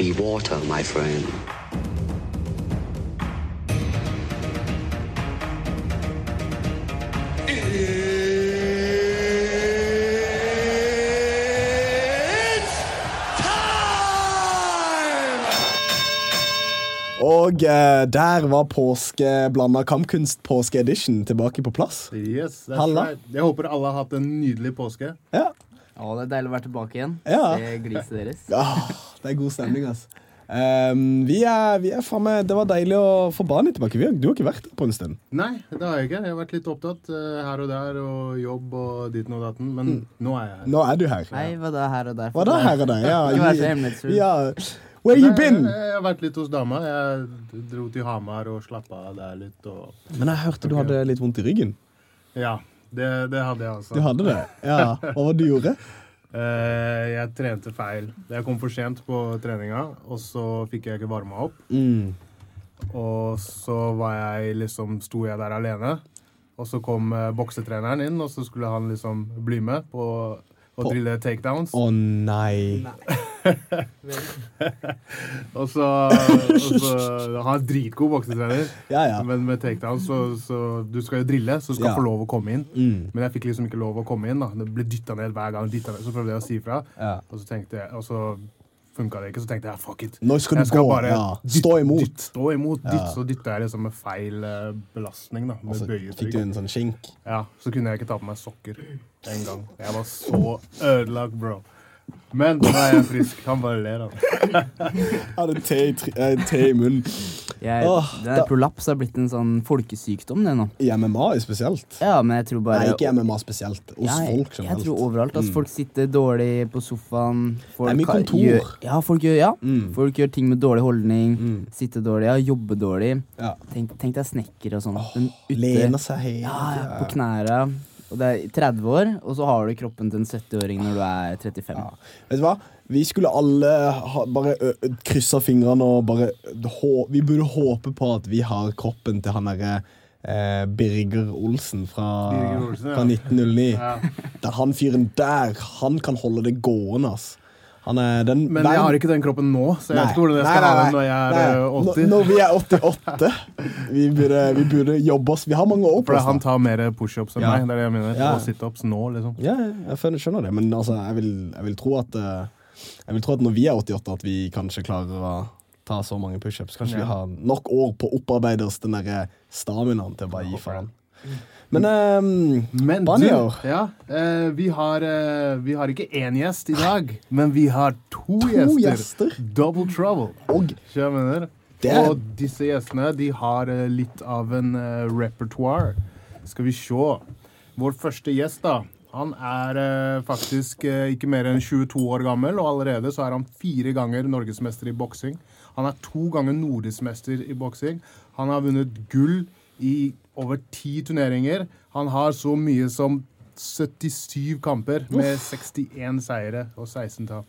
Be water, my friend. Og eh, der var påskeblanda kampkunst påskeedition tilbake på plass. Yes, that's Halla. right. Jeg håper alle har hatt en nydelig påske. Ja. Å, det er deilig å være tilbake igjen. Ja. Det gliset deres. Ja, det er god stemning, altså. Um, vi er, vi er framme. Det var deilig å få barnet tilbake. Vi har, du har ikke vært der på en stund. Nei, det har jeg ikke. Jeg har vært litt opptatt uh, her og der og jobb og ditten og datten, men nå er jeg her. Nå er du her. Nei, hva da her og der? Hva da, her og der? Ja, så hemmelighetsfull. ja. Where you been? Jeg, jeg har vært litt hos dama. Jeg dro til Hamar og slappa av der litt. Og, Men jeg hørte du hadde litt vondt i ryggen. ja, det, det hadde jeg altså. Du hadde det? Ja. Hva var det du gjorde? Eh, jeg trente feil. Jeg kom for sent på treninga, og så fikk jeg ikke varma opp. Mm. Og så var jeg liksom, sto jeg der alene. Og så kom eh, boksetreneren inn, og så skulle han liksom bli med på På- drille takedowns. Å nei. Og så, og så Han er dritgod boksetrener, Ja, ja. men med takedowns så, så Du skal jo drille, så du skal Ja. få lov å komme inn. Mm. Men jeg fikk liksom ikke lov å komme inn. da Det ble dytta ned hver gang. ned, Så prøvde jeg å si ifra, Ja. og så tenkte jeg Og så funka det ikke. Så tenkte jeg fuck it. Nå skal du Jeg skal gå. bare Ja. Stå imot. Dytt, stå imot. Dytt, så dytta jeg liksom med feil eh, belastning. da Med altså, fikk du en sånn skink. Ja, så kunne jeg ikke ta på meg sokker en gang. Jeg var så ødelagt, bro. Men nå er jeg frisk. Kan bare han. Jeg hadde te i, tri- eh, te i munnen. Jeg, Åh, det da- er prolaps har blitt en sånn folkesykdom, det nå. I MMA spesielt. Ja, men jeg tror bare Nei, ikke MMA spesielt. Hos Ja, jeg- folk Jeg generelt. tror overalt. Altså, Mm. Folk sitter dårlig på sofaen. Folk Det er mye kontor. Gjør, ja, folk gjør, ja. Mm. folk gjør ting med dårlig holdning. Mm. Sitter dårlig, ja, jobber dårlig. Ja. Tenk, tenk deg snekker og sånn. Den ute- Lener seg helt. ja, ja, på knæra. Og det er 30 år, og så har du kroppen til en 70-åring når du er 35. Ja. Vet du hva? Vi skulle alle ha, bare kryssa fingrene og bare hå, Vi burde håpe på at vi har kroppen til han derre eh, Birger Olsen fra, Birger Olsen, ja. fra 1909. Ja. Der han fyren der, han kan holde det gående, ass. Han den Men jeg har ikke den kroppen nå, så jeg vet ikke hvordan jeg skal ha den når jeg er Nei. eh, 80. Når, når vi er 88. Vi burde, vi burde jobbe oss Vi har mange år på oss. han tar mer pushups enn Ja. meg. Det er det jeg mener. Ja. Og situps nå, liksom. Ja, jeg skjønner- det, men altså, jeg, vil, jeg vil tro at eh, Jeg vil tro at når vi er 88, at vi kanskje klarer å ta så mange pushups. Kanskje vi har nok år på å opparbeide oss den derre staminaen til å bare gi faen. Men um, Men Banjo. ja, eh, vi, har, eh, vi har ikke én gjest i dag, men vi har to, To gjester. gjester. Double trouble. og Og disse gjestene de har eh, litt av en uh, repertoire. Skal vi se. Vår første gjest, da. Han er eh, faktisk eh, ikke mer enn 22 år gammel, og allerede så er han fire ganger norgesmester i boksing. Han er to ganger nordismester i boksing. Han har vunnet gull i over ti turneringer. Han har så mye som 77 kamper med 61 seire og 16 tap.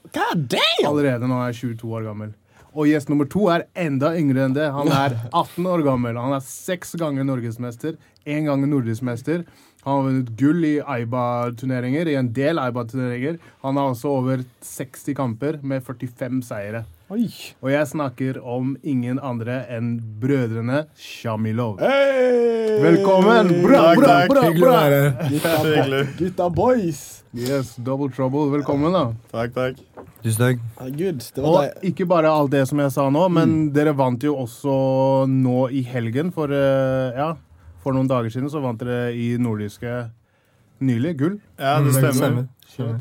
Allerede nå er jeg 22 år gammel. Og gjest nummer to er enda yngre enn det. Han er 18 år gammel. Han er seks ganger norgesmester, én gang nordismester. Han har vunnet gull i Aiba-turneringer, i en del Aiba-turneringer. Han har også over 60 kamper med 45 seire. Oi. Og jeg snakker om ingen andre enn brødrene Shamilov. Hey! Velkommen! Bra, bra, bra, bra, bra. Gutta, gutta boys. Yes, double trouble. Velkommen, da. Takk, takk. Tusen takk. Herregud, det var Og ikke bare alt det som jeg sa nå, men dere vant jo også nå i helgen. For, eh, ja, for noen dager siden så vant dere i nordiske nylig gull. Ja, det Mm, stemmer.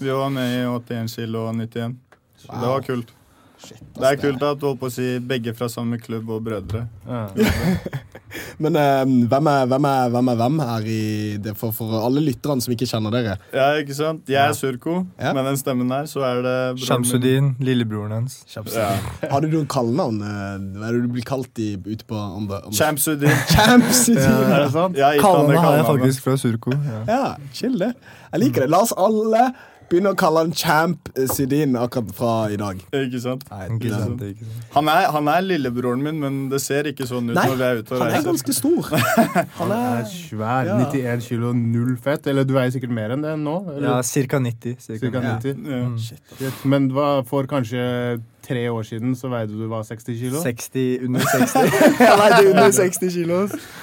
Vi var med i 81 kilo og 91. Wow. det var kult. Shit, Det er kult at du holdt på å si begge fra samme klubb og brødre. Ja. Men eh, hvem, er, hvem, er, hvem er hvem her i det for, for alle lytterne som ikke kjenner dere? Ja, ikke sant? Jeg er Surko, Ja. med den stemmen her, så er det Shamsudin, lillebroren hans. Ja. Har du noen kallenavn? eh, Hva er det du blir kalt i, ute på andre, andre Shamsudin! Champs! Er det sant? Har han Kallenavnet har jeg faktisk fra Surko. Ja. ja, chill det. Jeg liker det. La oss alle begynne å kalle han Champ Sidin akkurat fra i dag. Ikke sant? Nei, Ikke sant, ikke sant. Han er, han er lillebroren min, men det ser ikke sånn ut Nei, når vi er ute og han er ganske stor. Han er svær. Ja. 91 kilo, null fett. Eller du veier sikkert mer enn det nå? Ja, ca. cirka 90. Cirka Cirka 90. 90. Ja. Mm. Shit. Men hva, får kanskje tre år siden så veide du hva, 60 kilo? 60, under 60. Jeg veide under 60 kilo.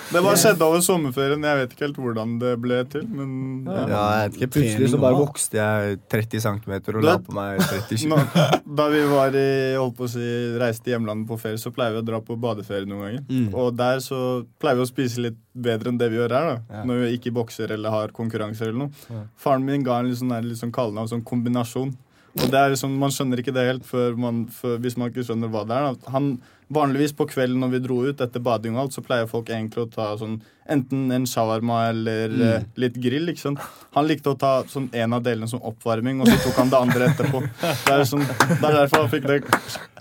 Det bare skjedde over sommerferien. Jeg vet ikke helt hvordan det ble til, men Ja, ja. jeg vet ikke. Plutselig så bare vokste jeg 30 cm og la på meg 30 kilo. Nå, da vi var i, holdt på å si, reiste hjemlandet på ferie, så pleier vi å dra på badeferie noen ganger. Mm. Og der så pleier vi å spise litt bedre enn det vi gjør her. da Ja. Når vi ikke bokser eller har konkurranser eller noe. Ja. Faren min ga en litt sånn, litt sånn kallenavn, sånn kombinasjon. Og det er liksom, Man skjønner ikke det helt før man, før, hvis man ikke skjønner hva det er. da Han, Vanligvis på kvelden når vi dro ut etter bading og alt, så pleier folk egentlig å ta sånn enten en shawarma eller Mm. eh, litt grill. ikke sant? Han likte å ta sånn en av delene som oppvarming, og så tok han det andre etterpå. Det er, sånn, det er derfor han fikk det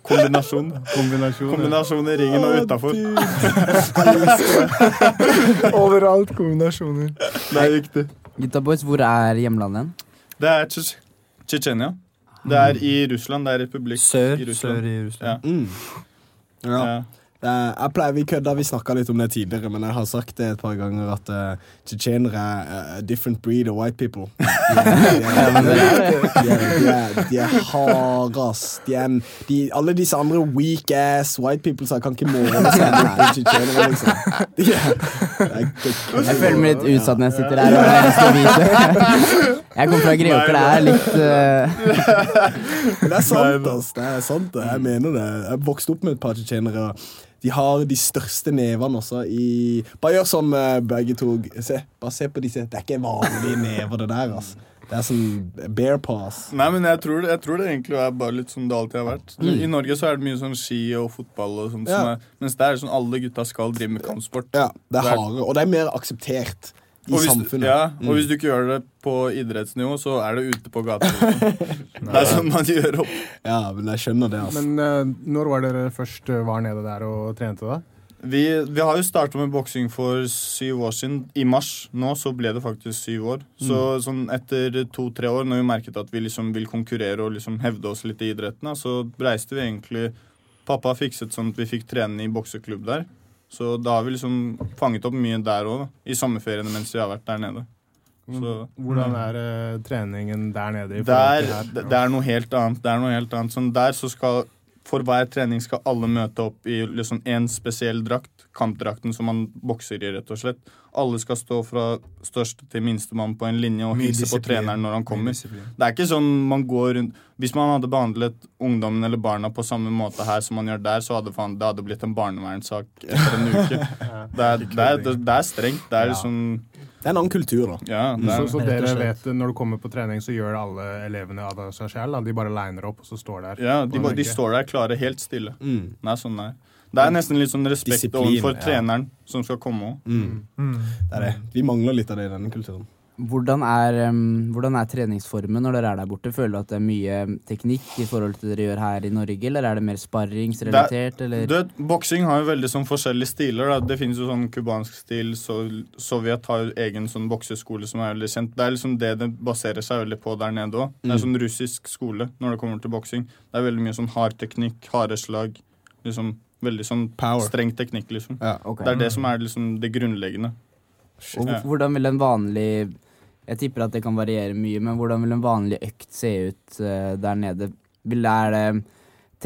kombinasjon. Kombinasjon. Kombinasjon i ringen og utafor. Overalt kombinasjoner. Det er viktig. Gutta boys, hvor er hjemlandet hen? Det er Tsjetsj- Tsjetsjenia. Det er i Russland. Det er republikk Sør, i Russland. sør i Russland. Mm. Ja. Eh, jeg pleier, Vi kødda, vi snakka litt om det tidligere, men jeg har sagt det et par ganger at uh, tsjetsjenere er uh, different breed of white people. De er, de de de de harde, ass. De er de, alle disse andre weak ass white people-sa kan ikke måle seg med tsjetsjenere, liksom. De er, Jeg føler meg litt utsatt når jeg sitter her. og jeg kommer fra Greåker, det er litt uh... Det er sant, ass. Det er sant, det. Jeg mener det. Jeg vokste opp med et par tsjetsjenere. De har de største nevene også i Bare gjør som uh, begge to. Se, bare se på disse. Det er ikke vanlige never, det der, altså. Det er sånn bear pass. Nei, men jeg tror, jeg tror det egentlig er bare litt sånn det alltid har vært. I Norge så er det mye sånn ski og fotball og sånt, som Ja. er, mens der er det sånn alle gutta skal drive med kampsport. Ja, Det er- hardere, og det er mer akseptert i Og hvis, samfunnet. ja, Mm. og hvis du ikke gjør det på idrettsnivå, så er det ute på gata. liksom. det er sånn man gjør opp. Ja, men jeg skjønner det, altså. Men uh, når var dere først eh, var nede der og trente, da? Vi, vi har jo starta med boksing for syv år siden. I mars nå så ble det faktisk syv år. Så sånn etter to-tre år, når vi merket at vi liksom vil konkurrere og liksom hevde oss litt i idretten, så reiste vi egentlig Pappa fikset sånn at vi fikk trene i bokseklubb der. Så da har vi liksom fanget opp mye der òg, i sommerferiene mens vi har vært der nede. Så Hvordan er uh, treningen der nede? er, her? det, det er noe helt annet. Det er noe helt annet. Sånn der så skal For hver trening skal alle møte opp i liksom en spesiell drakt. Kampdrakten som man bokser i, rett og slett. Alle skal stå fra største til minstemann på en linje og hilse på treneren når han kommer. Det er ikke sånn man går rundt Hvis man hadde behandlet ungdommen eller barna på samme måte her som man gjør der, så hadde faen, det hadde blitt en barnevernssak etter en uke. Det er, det er, det er strengt. Det er liksom Det er en annen kultur, da. Ja, det Så, er, så Rett dere vet når du kommer på trening, så gjør alle elevene av seg selv? da? De bare liner opp, og så står der? ja de, de står der klare, helt stille. Mm. Er sånn det er. Det er nesten litt sånn respekt Disiplin, overfor ja. treneren som skal komme òg. Mm. Mm. Det er det. Vi mangler litt av det i denne kulturen. Hvordan, er, um, hvordan er treningsformen når dere er der borte? Føler du at det er mye teknikk i forhold til det dere gjør her i Norge, eller er det mer sparringsrelatert, eller? Boksing har jo veldig sånn forskjellige stiler. Da. Det finnes jo sånn cubansk stil. Så Sovjet har jo egen sånn bokseskole som er veldig kjent. Det er liksom det det baserer seg veldig på der nede òg. Det er sånn russisk skole når det kommer til boksing. Det er veldig mye sånn hard teknikk, harde slag. Liksom veldig sånn Power. streng teknikk, liksom. Ja. okay. Det er det som er liksom det grunnleggende. Og hvordan vil en vanlig Jeg tipper at det kan variere mye, men hvordan vil en vanlig økt se ut uh, der nede? Vil, er det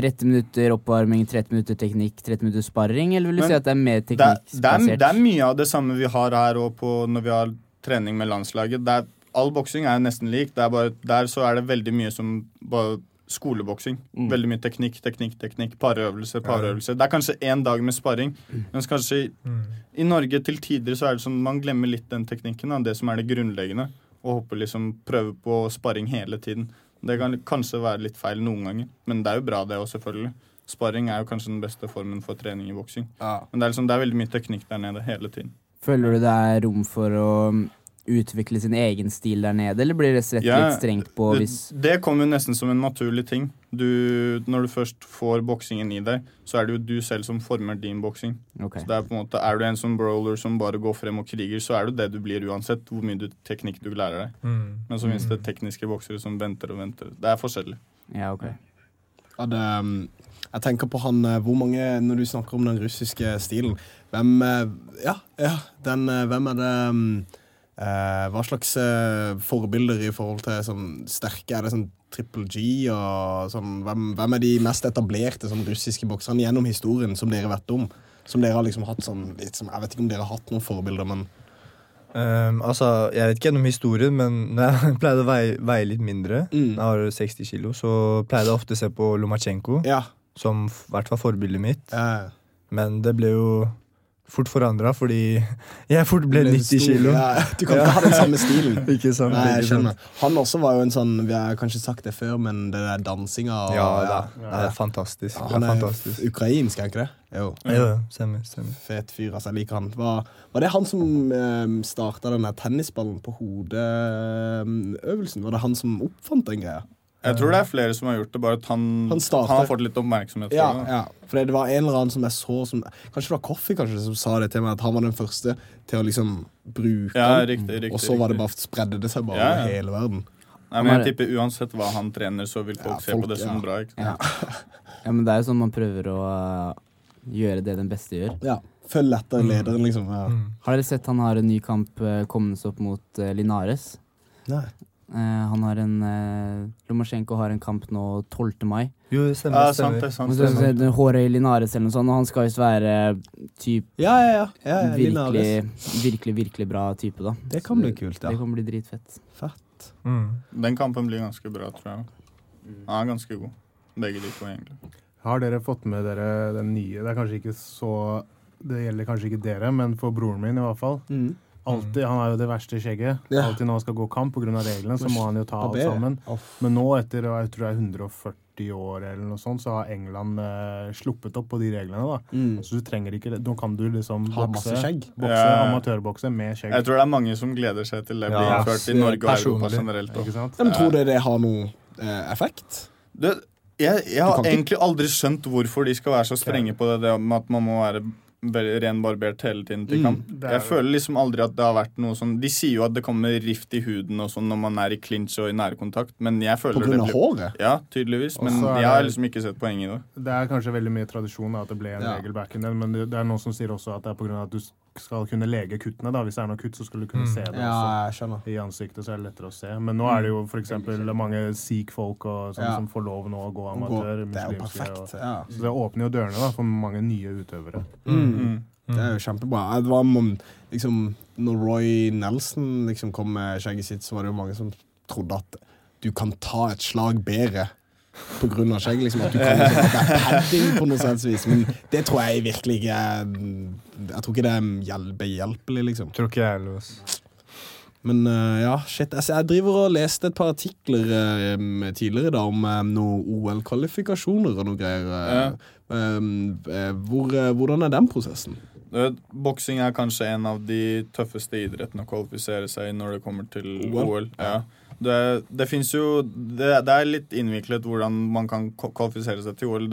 30 minutter oppvarming, 30 minutter teknikk, 30 minutter sparring, eller vil du Men si at det er mer er, det, det er mye av det samme vi har her og når vi har trening med landslaget. Det er, all boksing er nesten lik. Det bare, der så er det veldig mye som bare skoleboksing. Veldig mye teknikk, teknikk, teknikk. Parøvelser, parøvelser. Det er kanskje én dag med sparring, mens kanskje i, i Norge til tider så er det sånn man glemmer litt den teknikken, da, det som er det grunnleggende, og hopper liksom prøver på sparring hele tiden. Det kan kanskje være litt feil noen ganger, men det er jo bra, det òg, selvfølgelig. Sparring er jo kanskje den beste formen for trening i boksing. Ja. Men det er, liksom, det er veldig mye teknikk der nede hele tiden. Føler du det er rom for å utvikle sin egen stil der nede, eller blir det rett Ja, litt strengt på det, hvis det kommer jo nesten som en naturlig ting. Du, når du først får boksingen i deg, så er det jo du selv som former din boksing. Okay. Så det Er på en måte, er du en som brawler som bare går frem og kriger, så er du det du blir uansett hvor mye du, teknikk du lærer deg. Mm. Men så finnes det tekniske boksere som venter og venter. Det er forskjellig. Ja, ok. Ja, det, um, jeg tenker på han eh, Hvor mange, når du snakker om den russiske stilen Hvem eh, Ja, ja den, eh, hvem er det um, Hva slags eh, forbilder i forhold til sånn sterke Er det sånn Triple G og sånn hvem, hvem er de mest etablerte sånn russiske bokserne gjennom historien som dere vet om? Som dere har liksom hatt sånn litt som, Jeg vet ikke om dere har hatt noen forbilder, men um, altså, Jeg vet ikke gjennom historien, men når jeg pleide å veie, veie litt mindre, Mm. jeg har 60 kilo, så pleide jeg ofte å se på Lomachenko, ja. som i hvert fall forbildet mitt. Ja. Men det ble jo fort forandra, fordi jeg fort ble ble 90 kilo. Ja, du kan ikke ha den samme stilen. Ikke sant? Nei, jeg skjønner. Han også var jo en sånn Vi har kanskje sagt det før, men det der dansinga og- Ja, det, er- det er fantastisk. Han er fantastisk. ukrainsk, er han ikke det? Jo. Jo, stemmer. stemmer. Fet fyr, altså. Jeg liker han. Var, var det han som um, starta den der tennisballen på hodet-øvelsen? Var det han som oppfant den greia? Jeg tror det er flere som har gjort det, bare at han, Han han, har fått litt oppmerksomhet. Ja, for det. ja. For det var en eller annen som jeg så som Kanskje det var Coffee kanskje, som sa det til meg, at han var den første til å liksom bruke Ja, riktig, riktig, og så var det bare spredde det seg bare Ja, ja. over hele verden. Nei, men jeg tipper uansett hva han trener, så vil folk, Ja, se på det som ja. bra. Ikke? sant? Ja. ja, men det er jo sånn man prøver å uh, gjøre det den beste gjør. Ja. Følg etter lederen, liksom. Ja. Mm. Har dere sett han har en ny kamp uh, kommende opp mot uh, Linares? Nei. Eh, han har en uh, Lomachenko har en kamp nå 12. mai. Jo, det stemmer. Ja, sant det, sant det. så- så er det Linares eller noe sånt, og han skal visst være typ Ja, ja, ja. ja, ja virkelig, virkelig, virkelig bra type, da. Det kan bli kult, ja. Det kan bli dritfett. Fett. Mm. Den kampen blir ganske bra, tror jeg. Han er ganske god. Begge de to, egentlig. Har dere fått med dere den nye? Det er kanskje ikke så Det gjelder kanskje ikke dere, men for broren min i hvert fall. Mm. Alltid, Han har jo det verste skjegget. Ja. Alltid når han skal gå kamp pga. reglene, så må han jo ta alt sammen. Men nå, etter jeg tror det er 140 år eller noe sånt, så har England eh, sluppet opp på de reglene. da. Mm. Så du trenger ikke det. Nå kan du liksom Ha bokse, masse skjegg. bokse Ja. amatørbokse med skjegg. Jeg tror det er mange som gleder seg til det blir Ja, innført i Norge og Europa generelt. Ikke sant? Men tror dere det har noen eh, effekt? Det, jeg, jeg har egentlig aldri skjønt hvorfor de skal være så strenge på det, det med at man må være renbarbert hele tiden til Mm, kamp. Mm, er Jeg føler liksom aldri at det har vært noe sånn De sier jo at det kommer rift i huden og sånn når man er i clinch og i nærkontakt, men jeg føler På grunn det av håret? Ja, tydeligvis. Men Og er jeg har liksom ikke sett poenget i det. Det er kanskje veldig mye tradisjon da, at det ble en Ja. regel back in den, men det, det er noen som sier også at det er pga. at du skal kunne lege kuttene. da. Hvis det er noe kutt, så skal du kunne Mm. se det. Ja. I ansiktet så er det lettere å se. Men nå er det jo f.eks. mange sikh-folk sånn Ja. som får lov nå å gå amatør. Det er jo og- Ja. Så det åpner jo dørene da, for mange nye utøvere. Mm. Det er jo kjempebra. Det var, om- liksom, når Roy Nelson liksom kom med skjegget sitt, så var det jo mange som trodde at du kan ta et slag bedre på grunn av skjegg. Liksom, at du kan liksom, det er padding på noe sens vis. Men det tror jeg virkelig ikke Jeg tror ikke det er hjel- behjelpelig, liksom. Tror ikke jeg heller. Men uh, ja, shit. Altså, jeg driver og leste et par artikler eh, tidligere da om um, noen OL-kvalifikasjoner og noe greier. Ja. Um, eh, hvor, eh, hvordan er den prosessen? Boksing er kanskje en av de tøffeste idrettene å kvalifisere seg i når det kommer til OL? OL. Ja. Det, det fins jo det, det er litt innviklet hvordan man kan kvalifisere seg til OL.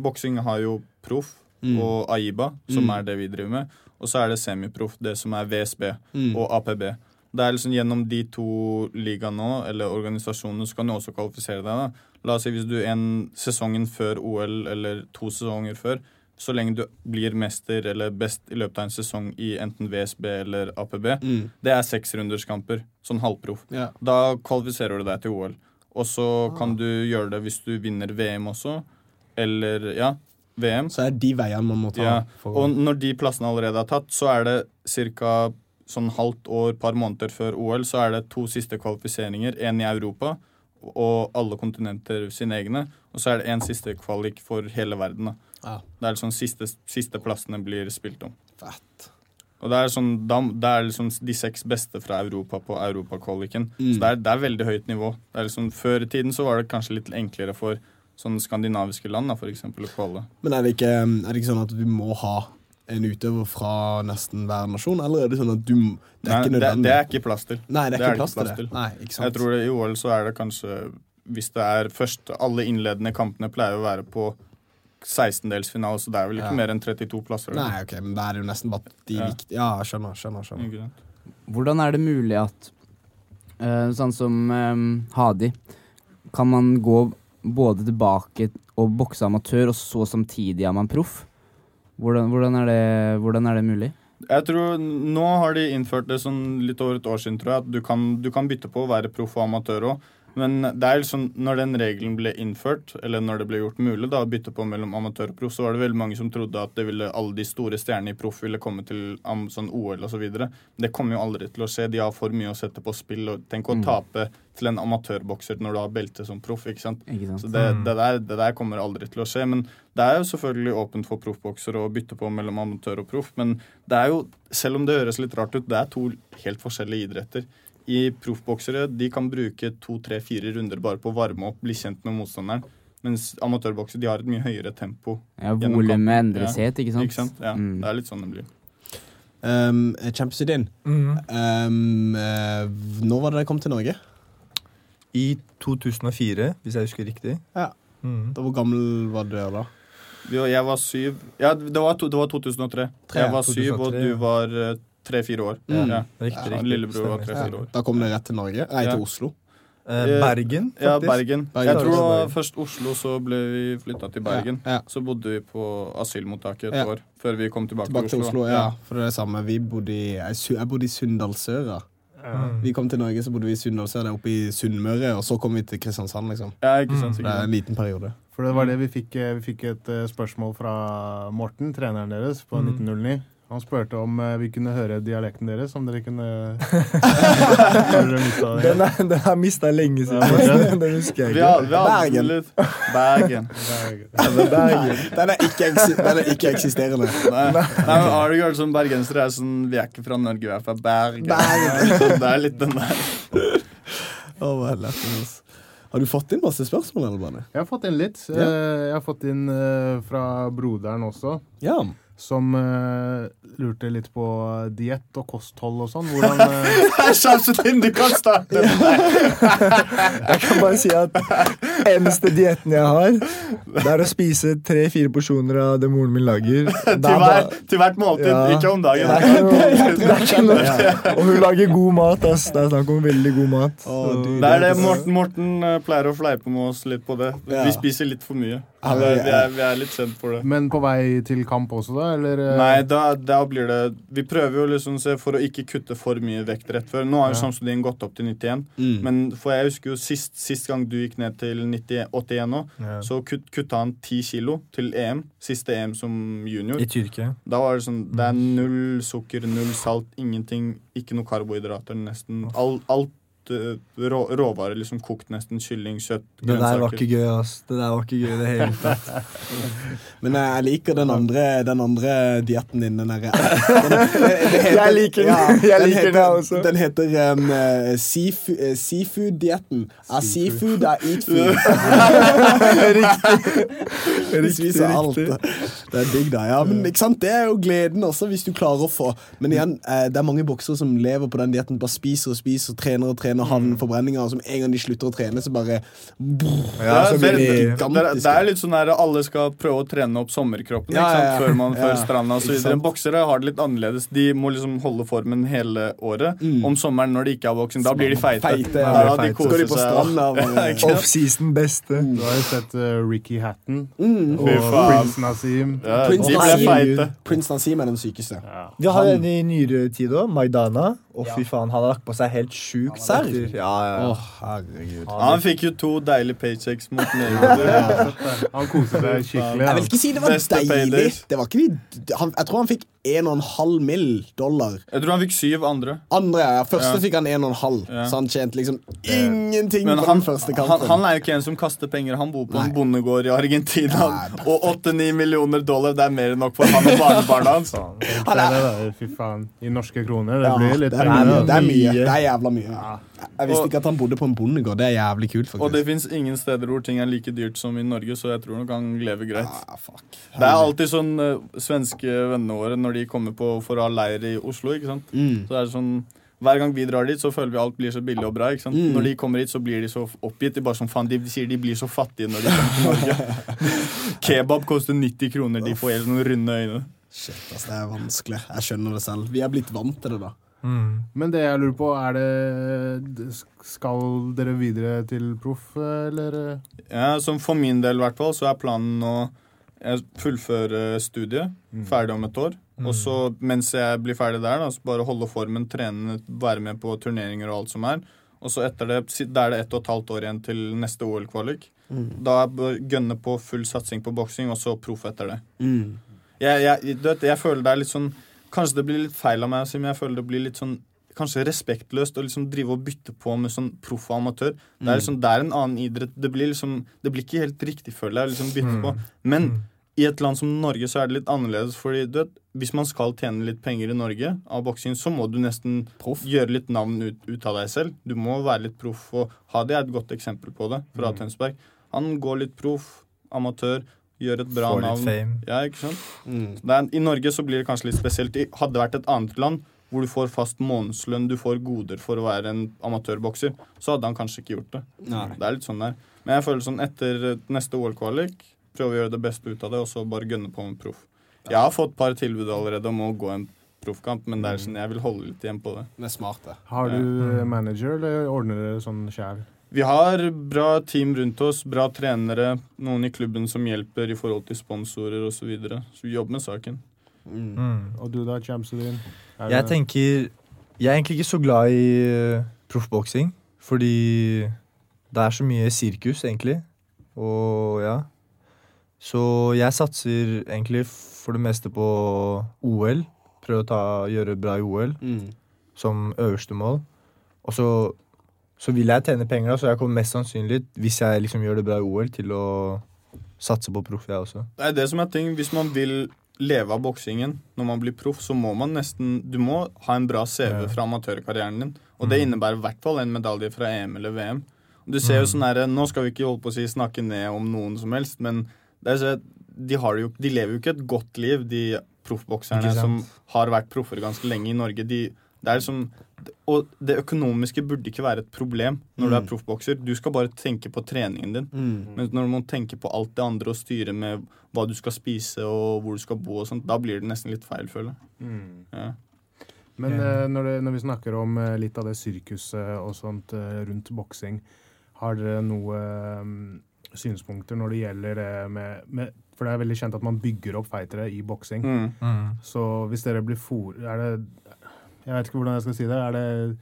Boksing har jo proff Mm. og AIBA, som Mm. er det vi driver med. Og så er det semiproff, det som er VSB Mm. og APB. Det er liksom Gjennom de to ligaene eller organisasjonene, så kan du også kvalifisere deg. da. La oss si hvis du en sesongen før OL, eller to sesonger før, så lenge du blir mester eller best i løpet av en sesong i enten VSB eller APB, Mm. det er seksrunderskamper, sånn halvproff. Ja. Da kvalifiserer du deg til OL. Og så kan du gjøre det hvis du vinner VM også. eller ja, VM. Så er de veiene man må ta. Ja, for- og når de plassene allerede er tatt, så er det ca. sånn halvt år, par måneder før OL, så er det to siste kvalifiseringer. Én i Europa og alle kontinenter sine egne. Og så er det én siste kvalik for hele verden. da. Ja. Det er liksom siste, siste plassene blir spilt om. Fett. Og det er, sånn, det er liksom de seks beste fra Europa på europakvaliken. Mm. Så det er, det er veldig høyt nivå. Det er liksom, før i tiden så var det kanskje litt enklere for sånne skandinaviske land da, for eksempel, å kvalle. Men er det, ikke, er det ikke sånn at du må ha en utøver fra nesten hver nasjon, eller er det sånn at du Det er Nei, ikke det, det er ikke plass til. Nei, det er ikke plass til det. Nei, ikke sant. Jeg tror det, I OL så er det kanskje Hvis det er først Alle innledende kampene pleier å være på 16-delsfinale, så det er vel ikke Ja. mer enn 32 plasser. eller? Nei, ok, men det er jo nesten bare de Ja. viktige Ja, skjønner, skjønner. skjønner. Hvordan er det mulig at uh, Sånn som um, Hadi Kan man gå både tilbake og bokse amatør, og så samtidig er man proff? Hvordan, hvordan, er det, hvordan er det mulig? Jeg tror Nå har de innført det sånn litt over et år siden, tror jeg, at du kan, du kan bytte på å være proff og amatør òg. Men det er liksom, når den regelen ble innført, eller når det ble gjort mulig da, å bytte på mellom amatør og proff, så var det veldig mange som trodde at det ville, alle de store stjernene i proff ville komme til sånn OL osv. Det kommer jo aldri til å skje. De har for mye å sette på spill. og Tenk å Mm. tape til en amatørbokser når du har belte som proff. ikke sant? Ikke sant? Så det, Mm. det, der, det der kommer aldri til å skje. Men det er jo selvfølgelig åpent for proffboksere å bytte på mellom amatør og proff. Men det er jo, selv om det høres litt rart ut, det er to helt forskjellige idretter. I proffboksere de kan bruke to, tre, fire runder bare på å varme opp, bli kjent med motstanderen. Mens amatørboksere de har et mye høyere tempo. Ja, Volumet endres helt, ikke sant? Ikke sant? Ja, Mm. Det er litt sånn det blir. Um, Champions mm. Um, uh, når var det dere kom til Norge? I 2004, hvis jeg husker riktig. Ja. Mm. Da Hvor gammel var du da? Jeg var syv Ja, det var, to, det var 2003. 3, Jeg var syv, og 2003, du var eh, tre-fire år. Mm. Ja. Riktig, riktig. Lillebror var tre-fire år. Da kom dere rett til Norge? Nei, Ja. til Oslo. Eh, Bergen, faktisk. Ja, Bergen. Bergen. Jeg tror det var først Oslo, så ble vi flytta til Bergen. Ja, ja. Så bodde vi på asylmottaket et Ja. år før vi kom tilbake, Tilbake til Oslo, da. ja. For det er det samme. Vi bodde i, jeg, bodde i Sunndalsøra. Mm. Vi kom til Norge, så bodde vi i Sunndalsøra, oppe i Sunnmøre, og så kom vi til Kristiansand, liksom. Ja, ikke sant, Mm. Det er en liten periode. For det var det vi fikk. eh, Vi fikk et eh, spørsmål fra Morten, treneren deres, på Mm. 1909. Han spurte om eh, vi kunne høre dialekten deres, om dere kunne Den, er, den har jeg mista lenge siden. Den husker jeg ikke. Bergen. Bergen. Bergen. Den er ikke, den er ikke eksisterende. Nei, Nei men har du ikke hørt sånn bergensere er sånn Vi er ikke fra Norge, vi er fra Bergen. Bergen. Så det er litt den der. Er lættis. Har du fått inn masse spørsmål, eller? Jeg har fått inn litt. Eh, Jeg har fått inn eh, fra broderen også. Ja. Som uh, lurte litt på diett og kosthold og sånn. Hvordan sjansen din du kan starte! Jeg kan bare si at eneste dietten jeg har, det er å spise tre-fire porsjoner av det moren min lager. Er Til, hver, til hvert måltid, Ja. ikke om dagen. Det er ikke noe- er noe- Og hun lager god mat. ass. Det er snakk om veldig god mat. Oh, du- Det er det Morten, Morten eh, pleier å fleipe med oss litt på det. Ja. Vi spiser litt for mye. Vi, er, vi, er, litt kjent for det. Men på vei til kamp også, da? Eller? eh, Nei, da, da blir det Vi prøver jo liksom se for å ikke kutte for mye vekt rett før. Nå har jo Ja. Samsudin gått opp til 91, Mm. men for jeg husker jo sist, sist gang du gikk ned til 90, 81 nå, Ja. så kutt, kutta han 10 kilo til EM. Siste EM som junior. I Tyrkia. Da var det sånn Det er null sukker, null salt, ingenting. Ikke noe karbohydrater, nesten. All, alt råvarer, liksom kokt nesten. Kylling, kjøtt, Det der var ikke gøy, ass. Det der var ikke gøy i det hele tatt. Men eh, jeg liker den andre, den andre dietten din. Den derre den, Jeg liker den. Jeg den liker heter, den også. Den heter um, eh, seafood- eh, seafood-dietten. Er seafood, er eat food. riktig. spiser alt. Det er digg, da. Ja, men ikke sant? Det er jo gleden også, hvis du klarer å få Men igjen, eh, det er mange boksere som lever på den dietten. Bare spiser og spiser, trener og trener, havner forbrenninger, og som en gang de slutter å trene, så bare Ja, så det, blir det, de det, gigantiske. det er litt sånn at alle skal prøve å trene opp sommerkroppen Ja, ikke sant? ja, ja. før man Ja, før stranda. sant. Boksere har det litt annerledes. De må liksom holde formen hele året. Mm. Om sommeren når de ikke er boksing, da blir de feite. Feite, ja. ja, de koser de på seg. stranda? Offseason beste. Du har jo sett uh, Ricky Hatton Mm. og Prince Nazim. Ja, Prince de ble feite. Prince Nassim er den sykeste. Vi har en i nyere tid òg. Maidana. Å, fy faen, han har lagt på seg helt sjukt. Serr? Ja, ja, ja. Å, herregud. Han fikk jo to deilige paychecks mot Mayweather. Han koste seg skikkelig. Jeg vil ikke si det var Beste deilig. paydays. Det var ikke han, jeg tror han fikk 1,5 mill. dollar. Jeg tror han fikk syv andre. Andre, ja, Første Ja. fikk han 1,5, Ja. så han tjente liksom ingenting Men på han, den første han, kampen. han er jo ikke en som kaster penger. Han bor på Nei. en bondegård i Argentina. Nei, og 8-9 millioner dollar, det er mer enn nok for han og barnebarna hans. Fy faen. I norske kroner. Det ja, blir litt det, er mye, det er mye. Det er jævla mye. Jeg visste Og- ikke at han bodde på en bondegård. Det er jævlig kult, Og det faktisk. fins ingen steder hvor ting er like dyrt som i Norge, så jeg tror nok han lever greit. Ah, fuck. Det er alltid sånn eh, svenske vennene våre når de kommer på for å ha leir i Oslo. ikke sant? Mm. Så er det sånn hver gang vi drar dit, så føler vi alt blir så billig og bra. ikke sant? Mm. Når de kommer hit, så blir de så oppgitt. De bare sånn, faen, de sier de blir så fattige når de kommer til Norge. Kebab koster 90 kroner. De får helt noen runde øyne. Shit, ass, det er vanskelig. Jeg skjønner det selv. Vi er blitt vant til det, da. Mm. Men det jeg lurer på, er det Skal dere videre til proff, eller? Ja, som For min del i hvert fall, så er planen å fullføre studiet. Ferdig om et år. Og så mens jeg blir ferdig der, da, så bare holde formen, trene, være med på turneringer og alt som er. Og så etter det, da er det ett og et halvt år igjen til neste OL-kvalik. Da bør jeg gønne på full satsing på boksing, og så proff etter det. Mm. Jeg, jeg, du vet, jeg føler det er litt sånn Kanskje det blir litt feil av meg men jeg føler det blir litt sånn Kanskje respektløst å liksom drive og bytte på med sånn proff og amatør. Det er liksom, det er en annen idrett. Det blir liksom Det blir ikke helt riktig, føler jeg, liksom bytte på. Men i et land som Norge så er det litt annerledes, fordi du vet, hvis man skal tjene litt penger i Norge av boksing, så må du nesten Proff. gjøre litt navn ut, ut av deg selv. Du må være litt proff, og Hadi er et godt eksempel på det, fra Tønsberg. Han går litt proff, amatør, gjør et bra Får litt navn. fame. Ja, ikke sant? Mm. Det er, I Norge så blir det kanskje litt spesielt. Hadde Det vært et annet land hvor du får fast månedslønn, du får goder for å være en amatørbokser, så hadde han kanskje ikke gjort det. Nei. Det er litt sånn der. Men jeg føler sånn etter eh, neste OL-kvalik, prøve å gjøre det beste ut av det, og så bare gønne på med proff. Jeg har fått et par tilbud allerede om å gå en proffkamp, men det er sånn, jeg vil holde litt igjen på det. Det er smart, det. Har du ja. manager, eller ordner dere sånn sjæl? Vi har bra team rundt oss, bra trenere, noen i klubben som hjelper i forhold til sponsorer osv. Så, videre. så vi jobber med saken. Mm. Og du da, Chamsudin? Jeg tenker Jeg er egentlig ikke så glad i uh, proffboksing, fordi det er så mye sirkus, egentlig. Og ja. Så jeg satser egentlig for det meste på OL. Prøve å ta, gjøre bra i OL Mm. som øverste mål. Og så, så vil jeg tjene penger, da, så jeg kommer mest sannsynlig, hvis jeg liksom gjør det bra i OL, til å satse på proff, jeg også. Det er det som er ting. Hvis man vil leve av boksingen når man blir proff, så må man nesten Du må ha en bra CV fra amatørkarrieren din. Og det innebærer i hvert fall en medalje fra EM eller VM. Du ser jo sånn her, Nå skal vi ikke holde på å si snakke ned om noen som helst, men det er så, de, har jo, de lever jo ikke et godt liv, de proffbokserne som har vært proffer ganske lenge i Norge. De, det er liksom, og det økonomiske burde ikke være et problem når du er proffbokser. Du skal bare tenke på treningen din. Mm. Men når du må tenke på alt det andre og styre med hva du skal spise og hvor du skal bo, og sånt, da blir det nesten litt feil, føler jeg. Mm. Ja. Men yeah. når, det, når vi snakker om eh, litt av det sirkuset og sånt eh, rundt boksing, har dere noe eh, synspunkter når det gjelder det med, med For det er veldig kjent at man bygger opp fightere i boksing. Mm. Så hvis dere blir for... Er det Jeg vet ikke hvordan jeg skal si det. Er det